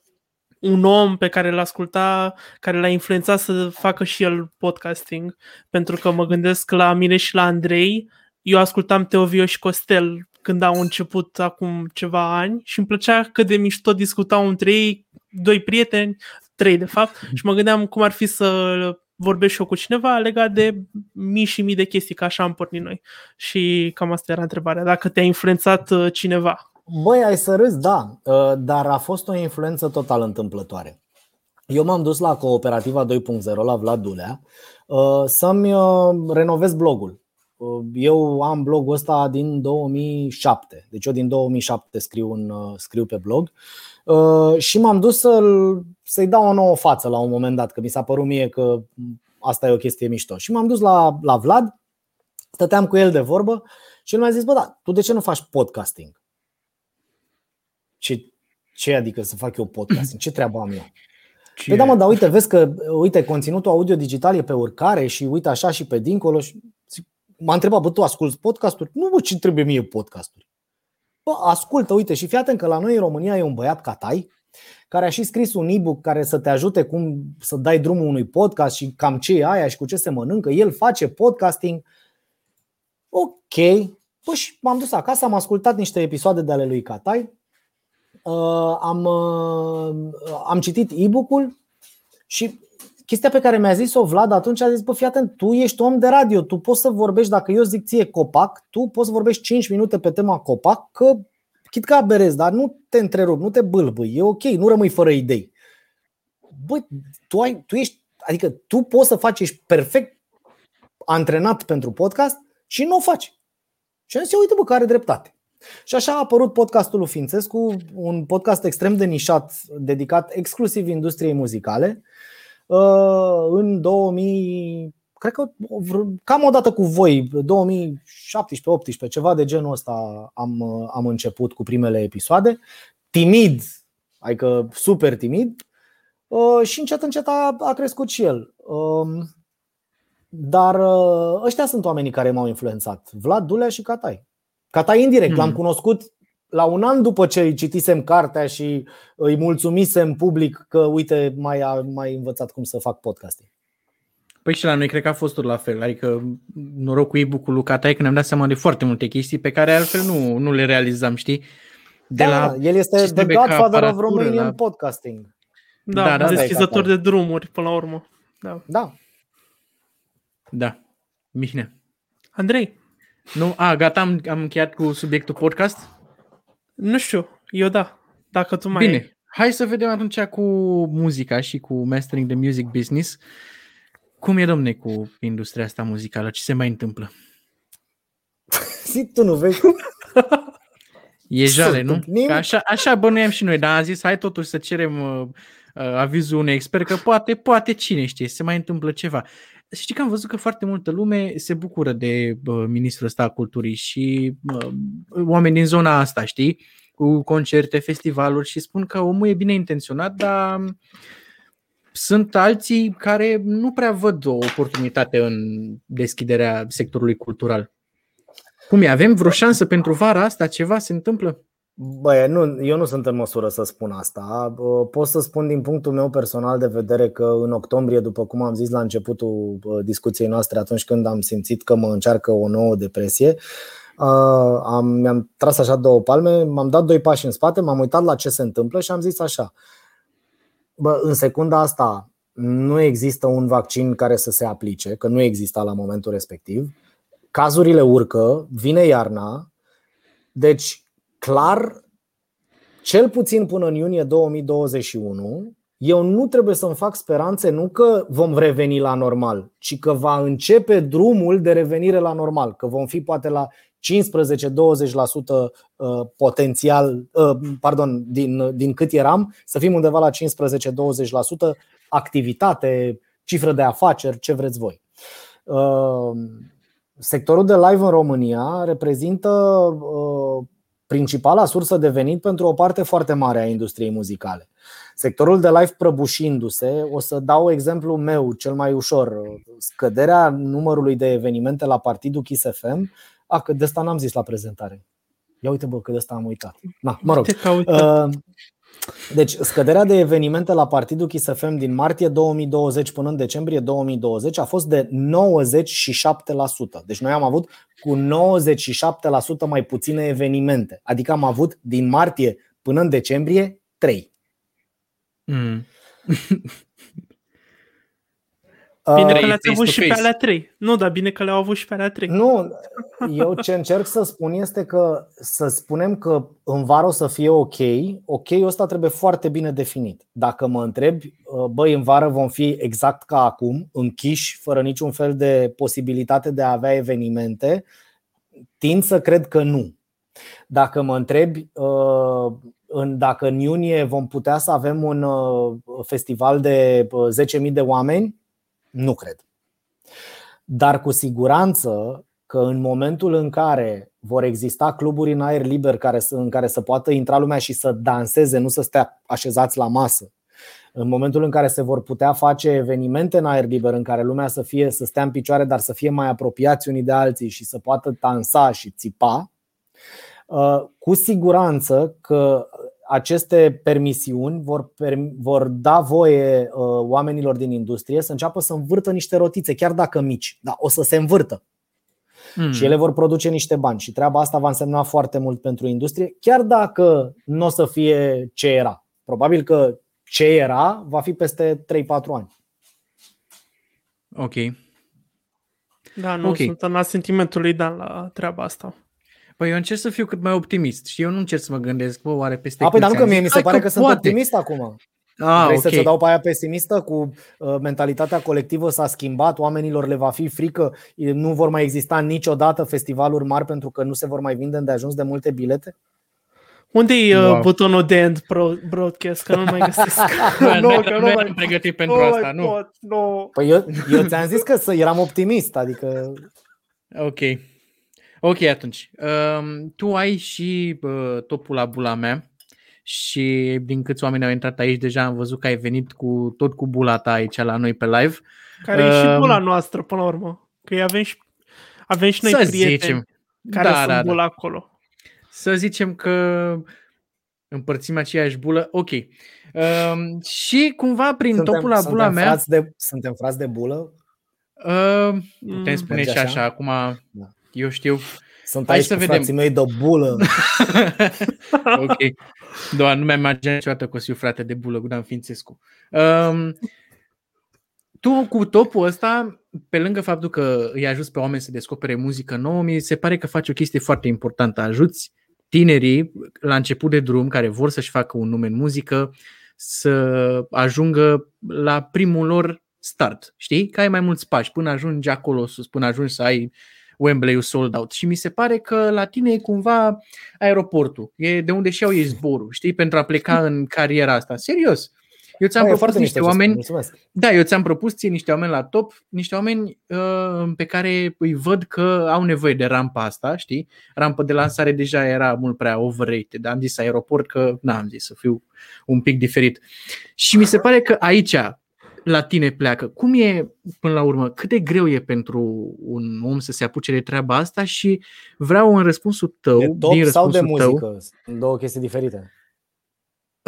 un om pe care l asculta, care l-a influențat să facă și el podcasting, pentru că mă gândesc la mine și la Andrei, eu ascultam Teovio și Costel când au început acum ceva ani și îmi plăcea cât de mișto discutau între ei, doi prieteni, trei de fapt, și mă gândeam cum ar fi să vorbesc și eu cu cineva legat de mii și mii de chestii, că așa am pornit noi. Și cam asta era întrebarea, dacă te-a influențat uh, cineva. Băi, ai să râzi, da, uh, dar a fost o influență total întâmplătoare. Eu m-am dus la Cooperativa 2.0, la Vlad Dulea, uh, să-mi uh, renovez blogul. Eu am blogul ăsta din 2007, deci eu din 2007 scriu, în, scriu pe blog și m-am dus să-l, să-i dau o nouă față la un moment dat, că mi s-a părut mie că asta e o chestie mișto. Și m-am dus la, la Vlad, stăteam cu el de vorbă și el mi-a zis, bă, da, tu de ce nu faci podcasting? Ce, ce adică să fac eu podcast? Ce treabă am eu? Ce? Păi da, mă, dar uite, vezi că uite, conținutul audio digital e pe urcare și uite așa și pe dincolo. Și m-a întrebat, bă, tu asculti podcasturi? Nu, bă, ce trebuie mie podcasturi? Bă, ascultă, uite, și fii atent că la noi în România e un băiat Catai, care a și scris un e-book care să te ajute cum să dai drumul unui podcast și cam ce e aia și cu ce se mănâncă. El face podcasting. Ok. Păi și m-am dus acasă, am ascultat niște episoade de ale lui Catai Uh, am, uh, am citit e-book-ul și chestia pe care mi-a zis-o Vlad atunci a zis, bă, fii atent, tu ești om de radio, tu poți să vorbești, dacă eu zic ție copac, tu poți să vorbești 5 minute pe tema copac, că chit că aberezi, dar nu te întrerup, nu te bâlbâi, e ok, nu rămâi fără idei. Băi, tu, ai, tu ești, adică tu poți să faci, ești perfect antrenat pentru podcast și nu o faci. Și am zis, uite bă, care are dreptate. Și așa a apărut podcastul lui Fințescu, un podcast extrem de nișat, dedicat exclusiv industriei muzicale. Uh, în 2000, cred că cam o dată cu voi, 2017-18, ceva de genul ăsta am, am început cu primele episoade. Timid, adică super timid, uh, și încet încet a, a crescut și el. Um, dar uh, ăștia sunt oamenii care m-au influențat. Vlad Dulea și Catai. Cata indirect, hmm. l-am cunoscut la un an după ce îi citisem cartea și îi mulțumisem public că, uite, mai, a, mai învățat cum să fac podcasting. Păi și la noi cred că a fost tot la fel. Adică noroc cu e-book-ul lui Catai că ne-am dat seama de foarte multe chestii pe care altfel nu, nu le realizam, știi? De da, la el este the godfather of Romanian la... podcasting. Da, da, da deschizător da, de drumuri, până la urmă. Da. Da. Da. Mihnea. Andrei. Nu? A, gata, am, am încheiat cu subiectul podcast? Nu știu, eu da. Dacă tu mai Bine, ai. hai să vedem atunci cu muzica și cu mastering the music business. Cum e, domne, cu industria asta muzicală? Ce se mai întâmplă? Zi tu nu vezi? E jale, nu? Că așa, așa bănuiam și noi, dar am zis hai totuși să cerem uh, uh, avizul unui expert, că poate, poate cine știe, se mai întâmplă ceva. Știi că am văzut că foarte multă lume se bucură de uh, ministrul ăsta a culturii și uh, oameni din zona asta, știi? Cu concerte, festivaluri și spun că omul e bine intenționat, dar sunt alții care nu prea văd o oportunitate în deschiderea sectorului cultural. Cum e? Avem vreo șansă pentru vara asta? Ceva se întâmplă? Băi, nu, eu nu sunt în măsură să spun asta. Pot să spun din punctul meu personal de vedere că în octombrie, după cum am zis la începutul discuției noastre, atunci când am simțit că mă încearcă o nouă depresie, am, mi-am tras așa două palme, m-am dat doi pași în spate, m-am uitat la ce se întâmplă și am zis așa. Bă, în secunda asta nu există un vaccin care să se aplice, că nu exista la momentul respectiv. Cazurile urcă, vine iarna, deci clar, cel puțin până în iunie 2021, eu nu trebuie să-mi fac speranțe nu că vom reveni la normal, ci că va începe drumul de revenire la normal, că vom fi poate la 15-20% uh, potențial, uh, pardon, din, din cât eram, să fim undeva la 15-20% activitate, cifră de afaceri, ce vreți voi. Uh, sectorul de live în România reprezintă principala sursă de venit pentru o parte foarte mare a industriei muzicale. Sectorul de live prăbușindu-se, o să dau exemplu meu cel mai ușor, scăderea numărului de evenimente la partidul Kiss FM a, că de asta n-am zis la prezentare. Ia uite bă, că de asta am uitat. Na, mă rog. Uh, deci, scăderea de evenimente la Partidul Kiss FM din martie 2020 până în decembrie 2020 a fost de 97%. Deci noi am avut cu 97% mai puține evenimente. Adică am avut din martie până în decembrie 3. Mm. Bine că le-ați avut și pe alea trei. Nu, dar bine că le-au avut și pe alea trei. Nu, eu ce încerc să spun este că să spunem că în vară o să fie ok, ok-ul ăsta trebuie foarte bine definit. Dacă mă întrebi, uh, băi, în vară vom fi exact ca acum, închiși, fără niciun fel de posibilitate de a avea evenimente, tind să cred că nu. Dacă mă întrebi uh, dacă în iunie vom putea să avem un uh, festival de 10.000 de oameni, nu cred. Dar cu siguranță că în momentul în care vor exista cluburi în aer liber care, în care să poată intra lumea și să danseze, nu să stea așezați la masă, în momentul în care se vor putea face evenimente în aer liber în care lumea să fie să stea în picioare, dar să fie mai apropiați unii de alții și să poată dansa și țipa, uh, cu siguranță că aceste permisiuni vor, vor da voie uh, oamenilor din industrie să înceapă să învârtă niște rotițe, chiar dacă mici, dar o să se învârtă. Hmm. Și ele vor produce niște bani și treaba asta va însemna foarte mult pentru industrie, chiar dacă nu o să fie ce era. Probabil că ce era va fi peste 3-4 ani. Ok. Da, nu okay. sunt în sentimentul lui Dan la treaba asta. Păi eu încerc să fiu cât mai optimist și eu nu încerc să mă gândesc, bă, oare peste A, păi dar nu că mie mi se pare că, că sunt optimist acum. A, Vrei okay. să-ți dau pe aia pesimistă cu uh, mentalitatea colectivă s-a schimbat, oamenilor le va fi frică, nu vor mai exista niciodată festivaluri mari pentru că nu se vor mai vinde de ajuns de multe bilete? Unde e uh, butonul de end broadcast? Că nu mai găsesc. nu, că nu mai pregătit pentru oh, asta, nu. Pot, nu. Păi eu, eu ți-am zis că să eram optimist, adică... Ok. Ok, atunci. Um, tu ai și uh, topul la bula mea și din câți oameni au intrat aici, deja am văzut că ai venit cu tot cu bula ta aici la noi pe live. Care uh, e și um, bula noastră, până la urmă. Că avem și, avem și noi prieteni zicem. care da, sunt da, bula da. acolo. Să zicem că împărțim aceeași bulă. Ok. Um, și cumva prin suntem, topul la bula suntem mea... Frați de, suntem frați de bulă? Uh, putem mm, spune și așa, așa. acum da. Eu știu. Sunt Hai aici să vedem. mei de bulă. ok. Doar nu mi-am imaginat niciodată că o să fiu frate de bulă cu Dan Fințescu. Um, tu cu topul ăsta, pe lângă faptul că îi ajuți pe oameni să descopere muzică nouă, mi se pare că faci o chestie foarte importantă. Ajuți tinerii la început de drum care vor să-și facă un nume în muzică să ajungă la primul lor start. Știi? Că ai mai mulți pași până ajungi acolo sus, până ajungi să ai Wembley sold out. Și mi se pare că la tine e cumva aeroportul. E de unde și iau ei zborul, știi, pentru a pleca în cariera asta. Serios. Eu ți-am Bă, propus niște oameni. Mulțumesc. Da, eu ți-am propus ție niște oameni la top, niște oameni uh, pe care îi văd că au nevoie de rampa asta, știi? Rampa de lansare deja era mult prea overrated, dar am zis aeroport că n-am zis să fiu un pic diferit. Și mi se pare că aici la tine pleacă. Cum e, până la urmă, cât de greu e pentru un om să se apuce de treaba asta și vreau în răspunsul tău, De top din sau de răspunsul muzică? tău, Sunt două chestii diferite.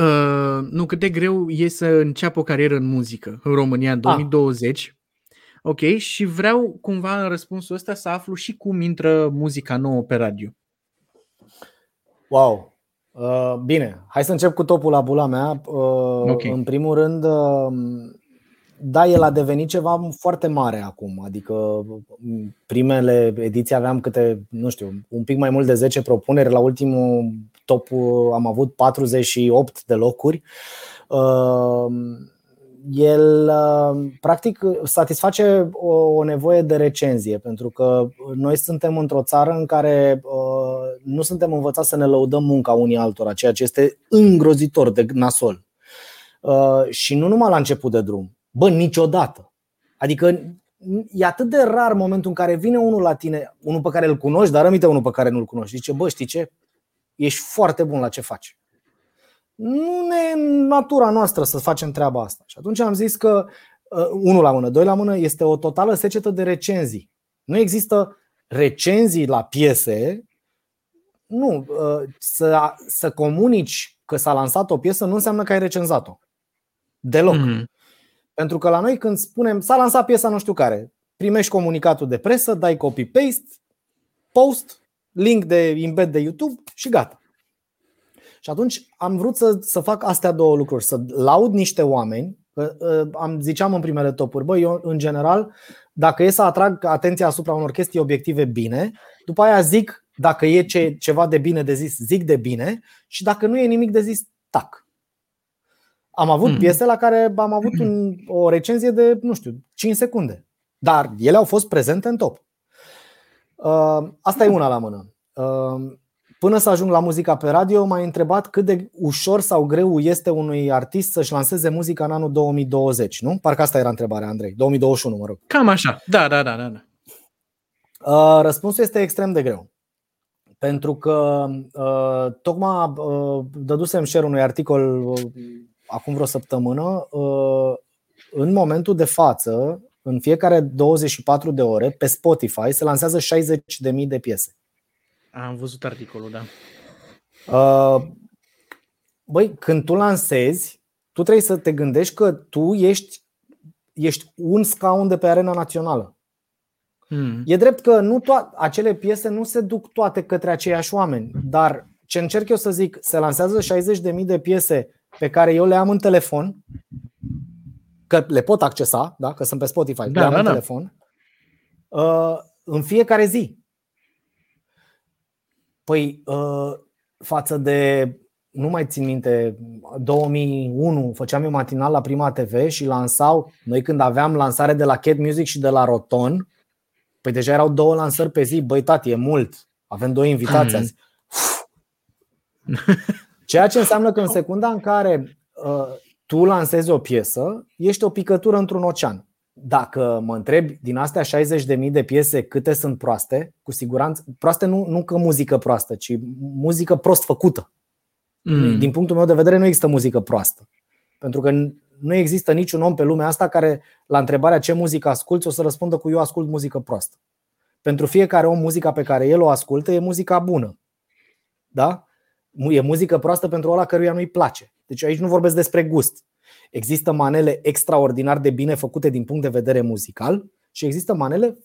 Uh, nu, cât de greu e să înceapă o carieră în muzică în România în 2020. Ok, și vreau cumva în răspunsul ăsta să aflu și cum intră muzica nouă pe radio. Wow! Uh, bine, hai să încep cu topul la bula mea. Uh, Ok. În primul rând, uh, da, el a devenit ceva foarte mare acum. Adică m, primele ediții aveam câte, nu știu, un pic mai mult de 10 propuneri. La ultimul top uh, am avut 48 de locuri. Uh, El uh, practic satisface o, o nevoie de recenzie, pentru că noi suntem într-o țară în care uh, nu suntem învățați să ne lăudăm munca unii altora, ceea ce este îngrozitor de nasol. Uh, și nu numai la început de drum, bă, niciodată. Adică e atât de rar momentul în care vine unul la tine, unul pe care îl cunoști, dar rămite unul pe care nu-l cunoști. Zice, bă, știi ce? Ești foarte bun la ce faci. Nu ne e în natura noastră să facem treaba asta. Și atunci am zis că uh, unul la mână, doi la mână este o totală secetă de recenzii. Nu există recenzii la piese. Nu, uh, să, să comunici că s-a lansat o piesă nu înseamnă că ai recenzat-o. Deloc. Mhm. Pentru că la noi când spunem s-a lansat piesa nu știu care, primești comunicatul de presă, dai copy-paste, post, link de embed de YouTube și gata. Și atunci am vrut să, să fac astea două lucruri, să laud niște oameni, că, uh, am ziceam în primele topuri, bă, eu în general, dacă e să atrag atenția asupra unor chestii obiective bine, după aia zic, dacă e ce, ceva de bine de zis, zic de bine și dacă nu e nimic de zis, tac. Am avut Mhm. piese la care am avut un, o recenzie de, nu știu, 5 secunde. Dar ele au fost prezente în top. Uh, Asta e una la mână. Uh, Până să ajung la muzica pe radio, m-ai întrebat cât de ușor sau greu este unui artist să-și lanseze muzica în anul 2020, nu? Parcă asta era întrebarea, Andrei. 2021, mă rog. Cam așa. Da, da, da, da. da. Uh, Răspunsul este extrem de greu. Pentru că uh, tocmai uh, dădusem share unui articol uh, acum vreo săptămână. Uh, în momentul de față, în fiecare 24 de ore, pe Spotify se lansează 60.000 de piese. Am văzut articolul, da. Uh, Băi, când tu lansezi, tu trebuie să te gândești că tu ești, ești un scaun de pe arena națională. Mm. E drept că nu to- acele piese nu se duc toate către aceiași oameni, dar ce încerc eu să zic, se lansează 60.000 de piese pe care eu le am în telefon, că le pot accesa, da? că sunt pe Spotify, Da, le am da, în da. telefon, uh, în fiecare zi. Păi, uh, față de, nu mai țin minte, 2001, făceam eu matinal la Prima TV și lansau, noi când aveam lansare de la Cat Music și de la Roton, Păi deja erau două lansări pe zi. Băi, tati, e mult. Avem doi invitați Mhm. azi. Ceea ce înseamnă că în secunda în care uh, tu lansezi o piesă, ești o picătură într-un ocean. Dacă mă întrebi din astea 60.000 de piese câte sunt proaste, cu siguranță, proaste nu, nu că muzică proastă, ci muzică prost făcută. Mm. Din punctul meu de vedere, nu există muzică proastă. Pentru că nu există niciun om pe lumea asta care, la întrebarea ce muzică asculți, o să răspundă cu eu ascult muzică proastă. Pentru fiecare om, muzica pe care el o ascultă e muzica bună. Da? E muzică proastă pentru ăla căruia nu-i place. Deci aici nu vorbesc despre gust. Există manele extraordinar de bine făcute din punct de vedere muzical și există manele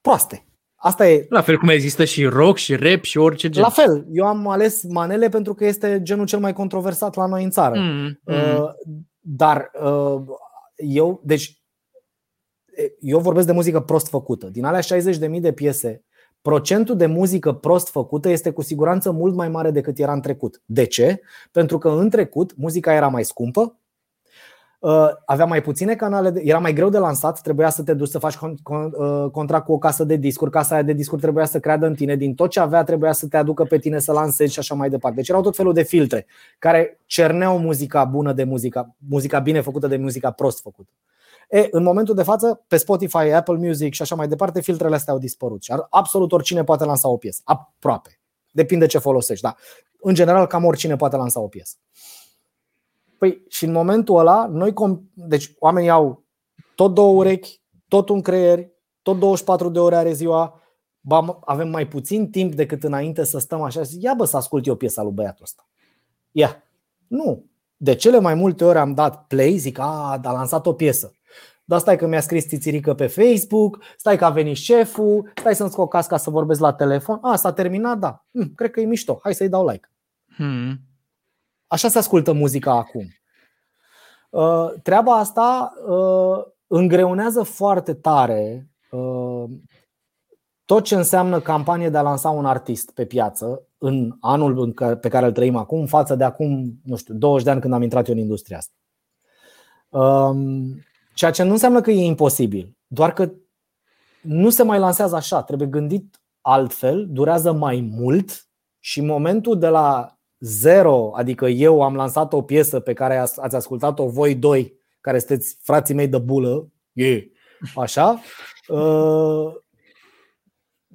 proaste. Asta e La fel cum există și rock și rap și orice gen. la fel, eu am ales manele pentru că este genul cel mai controversat la noi în țară. Mm. Mm. Uh, Dar uh, eu, deci, eu vorbesc de muzică prost făcută. Din alea 60.000 de piese, procentul de muzică prost făcută este cu siguranță mult mai mare decât era în trecut. De ce? Pentru că în trecut muzica era mai scumpă, Uh, avea mai puține canale, de, era mai greu de lansat, trebuia să te duci să faci con, con, uh, contract cu o casă de discuri, casa aia de discuri trebuia să creadă în tine, din tot ce avea trebuia să te aducă pe tine să lansezi și așa mai departe. Deci erau tot felul de filtre care cerneau muzica bună de muzica, muzica bine făcută de muzica prost făcută. E, în momentul de față, pe Spotify, Apple Music și așa mai departe, filtrele astea au dispărut și absolut oricine poate lansa o piesă. Aproape. Depinde ce folosești, dar în general cam oricine poate lansa o piesă. Păi și în momentul ăla, noi, deci oamenii au tot două urechi, tot un creier, tot 24 de ore are ziua, avem mai puțin timp decât înainte să stăm așa și zic, ia bă să ascult eu piesa lui băiatul ăsta. Ia. Nu. De cele mai multe ori am dat play, zic, a, a lansat o piesă. Dar stai că mi-a scris tițirică pe Facebook, stai că a venit șeful, stai să-mi scot casca să vorbesc la telefon. A, s-a terminat, da. Hm, cred că e mișto, hai să-i dau like. Hmm. Așa se ascultă muzica acum. Uh, treaba asta uh, îngreunează foarte tare uh, tot ce înseamnă campanie de a lansa un artist pe piață în anul pe care îl trăim acum, față de acum, nu știu, 20 de ani când am intrat eu în industria asta. Um, ceea ce nu înseamnă că e imposibil, doar că nu se mai lansează așa, trebuie gândit altfel, durează mai mult și momentul de la zero, adică eu am lansat o piesă pe care ați ascultat-o voi doi, care sunteți frații mei de bulă, yeah, așa, uh,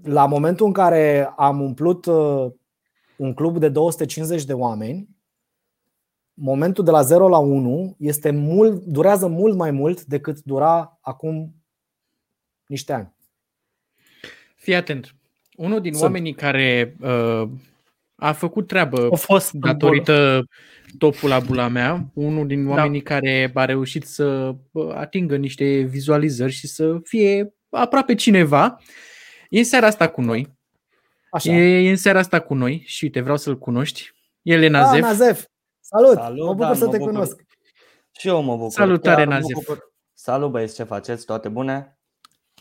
la momentul în care am umplut uh, un club de 250 de oameni, momentul de la 0 la 1 este mult, durează mult mai mult decât dura acum niște ani. Fii atent. Unul din Sunt. oamenii care uh, a făcut treabă a fost datorită topul la bula mea, unul din da. oamenii da. care a reușit să atingă niște vizualizări și să fie aproape cineva, e în seara asta cu noi. Așa. E, e în seara asta cu noi și uite, vreau să-l cunoști. El e Nazef. Ah, Nazef. Salut! Salut mă bucur Dan, să te bucur. cunosc. Și eu mă bucur. Salutare, Nazef. Salut, băieți, ce faceți? Toate bune?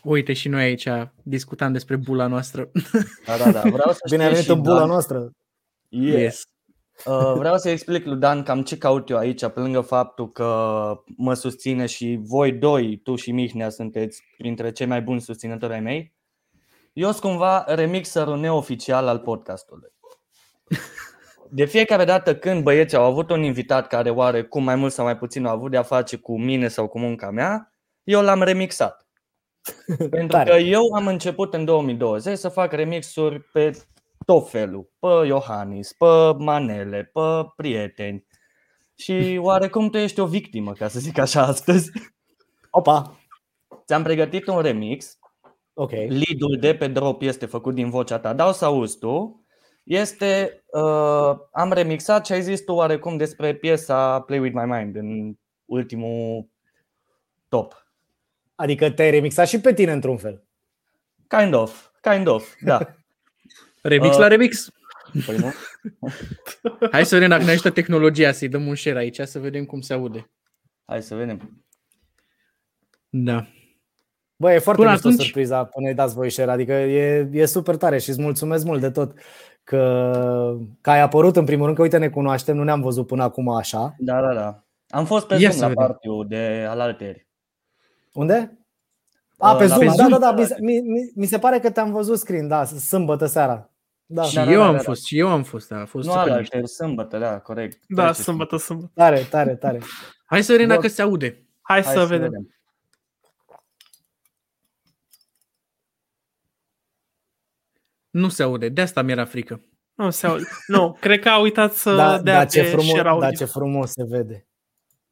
Uite și noi aici discutam despre bula noastră. Da, da, da. Vreau să Bine ai venit în bula Dan. noastră. Yes. yes. Uh, vreau să explic lui Dan cam ce caut eu aici, pe lângă faptul că mă susține și voi doi, tu și Mihnea, sunteți printre cei mai buni susținători ai mei. Eu sunt cumva remixerul neoficial al podcastului. De fiecare dată când băieții au avut un invitat care oare cum mai mult sau mai puțin au avut de a face cu mine sau cu munca mea, eu l-am remixat. Pentru că eu am început în 2020 să fac remixuri pe tot felul, pe Iohannis, pe manele, pe prieteni. Și oarecum tu ești o victimă, ca să zic așa astăzi. Opa! Ți-am pregătit un remix. Ok. Lead-ul de pe drop este făcut din vocea ta. Dau să auzi tu. Este, uh, am remixat și ai zis tu oarecum despre piesa Play With My Mind în ultimul top. Adică te-ai remixat și pe tine într-un fel. Kind of, kind of, da. Remix uh, la remix. Păi nu. Hai să vedem dacă ne ajută tehnologia să-i dăm un share aici să vedem cum se aude. Hai să vedem. Da. Bă, e foarte până atunci... surpriza până îi dați voi share, adică e, e super tare și îți mulțumesc mult de tot că, că ai apărut în primul rând, că uite ne cunoaștem, nu ne-am văzut până acum așa. Da, da, da. Am fost pe Zoom la partiu de alalteri. Unde? A, pe Zoom, da, da, da, mi, mi, mi se pare că te-am văzut screen, da, sâmbătă seara. Da. Și da, eu da, am da, fost, da. și eu am fost, da, a fost nu super mișto. sâmbătă, da, corect. Da, Trece sâmbătă, sâmbătă. Tare, tare, tare. Hai să vedem dacă se aude. Hai, Hai să, să vedem. vedem. Nu se aude, de asta mi-era frică. Nu se aude. Nu, cred că a uitat să da, dea da, ce frumos, Da, ce frumos se vede.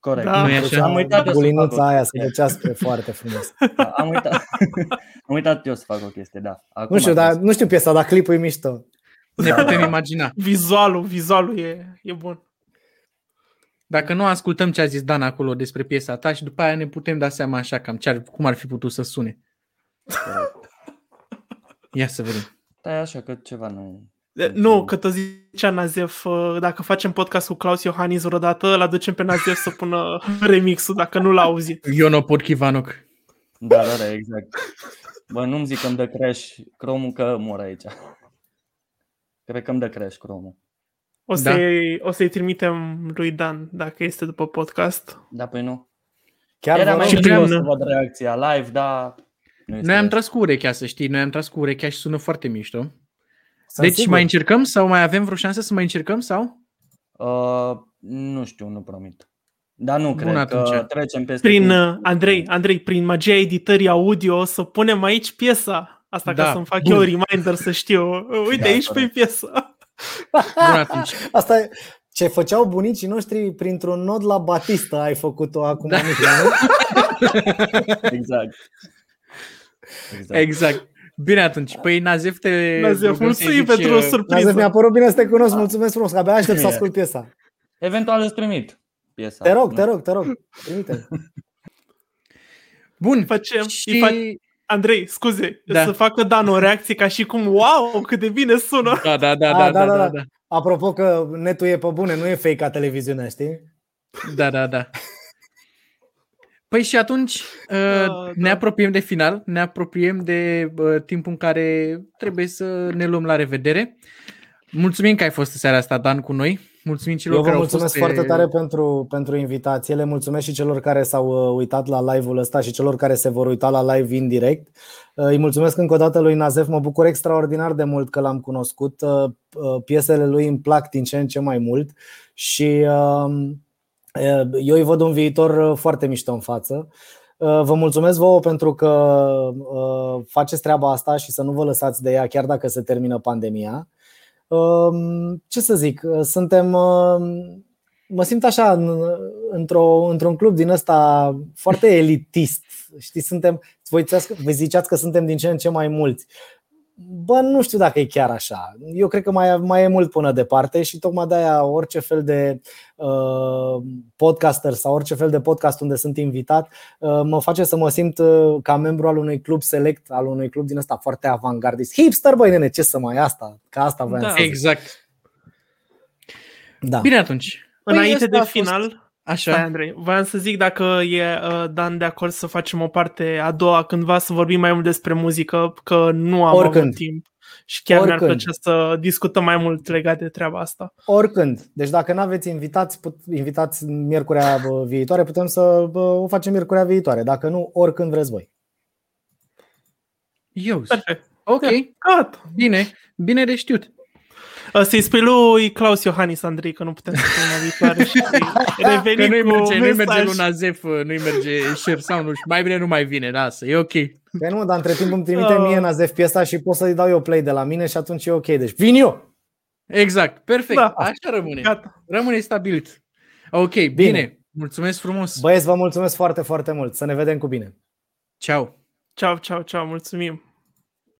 Corect. Da. Nu e așa? Am uitat Bulinuța aia să găcească foarte frumos. Da, am, uitat. am uitat eu să fac o chestie, da. Acum nu știu, dar, nu știu piesa, dar clipul e mișto. Ne da. putem imagina. Vizualul, vizualul e, e bun. Dacă nu ascultăm ce a zis Dan acolo despre piesa ta și după aia ne putem da seama așa cam ce ar, cum ar fi putut să sune. Ia să vedem. Da, așa că ceva nu... Nu, că tot zicea Nazef, uh, dacă facem podcast cu Claus Iohannis vreodată, îl aducem pe Nazef să pună remixul, dacă nu l-a auzit. Eu nu pot Chivanoc. Da, da, da, exact. Bă, nu-mi zic că îmi dă crash Chrome că mor aici. Cred că îmi dă crash Chrome. O, să-i, da. o să-i trimitem lui Dan, dacă este după podcast. Da, păi nu. Chiar Era vă mai rog, Și prin- curios să văd reacția live, dar... nu este- Noi am tras cu urechea, să știi, noi am tras cu urechea și sună foarte mișto. sunt Deci sigur. mai încercăm sau mai avem vreo șansă să mai încercăm sau? Uh, nu știu, nu promit. Dar nu Bun, cred că atunci. trecem peste Prin, timp. uh, Andrei, Andrei, prin magia editării audio o să punem aici piesa. Asta ca Da, să-mi fac bun. eu reminder să știu. Uite, Da, aici pe corect. piesă. Bun atunci. Asta e ce făceau bunicii noștri printr-un nod la Batista ai făcut-o acum Da. da. nu? Exact. Exact. Exact. Bine atunci. Păi Nazef te Nazef, rugăm să-i mulțumim zici, pentru o uh, Nazef, surpriză. mi-a părut bine să te cunosc, mulțumesc frumos, că abia aștept să Bine. ascult piesa. Eventual îți trimit piesa. Te rog, Nu te rog, te rog, trimite. Bun. Facem, Și... îi fac, Andrei, scuze, Da. să facă Dan o reacție ca și cum, wow, cât de bine sună. Da, da, da, A, da, da, da, da. Apropo că netul e pe bune, nu e fake ca televiziunea, știi? Da, da, da. Păi și atunci uh, Da, ne da. apropiem de final, ne apropiem de uh, timpul în care trebuie să ne luăm la revedere. Mulțumim că ai fost în seara asta, Dan, cu noi. Mulțumim celor Eu vă care au mulțumesc fost foarte tare pentru, pentru invitație. Le mulțumesc și celor care s-au uh, uitat la live-ul ăsta și celor care se vor uita la live indirect. Uh, Îi mulțumesc încă o dată lui Nazef. Mă bucur extraordinar de mult că l-am cunoscut. Uh, uh, Piesele lui îmi plac din ce în ce mai mult și uh, eu îi văd un viitor uh, foarte mișto în față. Uh, Vă mulțumesc vouă pentru că uh, faceți treaba asta și să nu vă lăsați de ea chiar dacă se termină pandemia. Um, ce să zic, suntem, um, mă simt așa în, într-o, într-un club din ăsta foarte elitist. Știți, suntem, voi, voi ziceați că suntem din ce în ce mai mulți. Bă, nu știu dacă e chiar așa. Eu cred că mai, mai e mult până departe și tocmai de aia orice fel de uh, podcaster sau orice fel de podcast unde sunt invitat uh, mă face să mă simt uh, ca membru al unui club select, al unui club din ăsta foarte avantgardist. Hipster, băi nene, ce să mai asta? Ca asta voiam Da. să zic. Exact. Da. Bine atunci. Păi Înainte ăsta de a fost- final, Așa. Stai, Andrei, voiam să zic dacă e uh, Dan de acord să facem o parte a doua cândva să vorbim mai mult despre muzică, că nu am Oricând. avut timp și chiar mi-ar Oricând. plăcea să discutăm mai mult legat de treaba asta. Oricând. Deci dacă nu aveți invitați, put, invitați miercurea bă, viitoare, putem să bă, o facem miercurea viitoare. Dacă nu, oricând vreți voi. Eu. Perfect. Ok, Gata. bine. Bine de știut. Uh, Să-i spui lui Claus Iohannis, Andrei, că nu putem să punem la viitoare și Că revenim nu-i cu merge, nu-i mesaj. merge lui Nazef, nu-i merge share sound și mai bine nu mai vine, lasă, e ok. Păi nu, dar între timp îmi trimite Oh. mie Nazef piesa și pot să-i dau eu play de la mine și atunci e ok. Deci vin eu! Exact, perfect, Da. așa rămâne. Gata. Rămâne stabilit. Ok, bine. bine. Mulțumesc frumos. Băieți, vă mulțumesc foarte, foarte mult. Să ne vedem cu bine. Ciao. Ceau, ceau, ceau, mulțumim.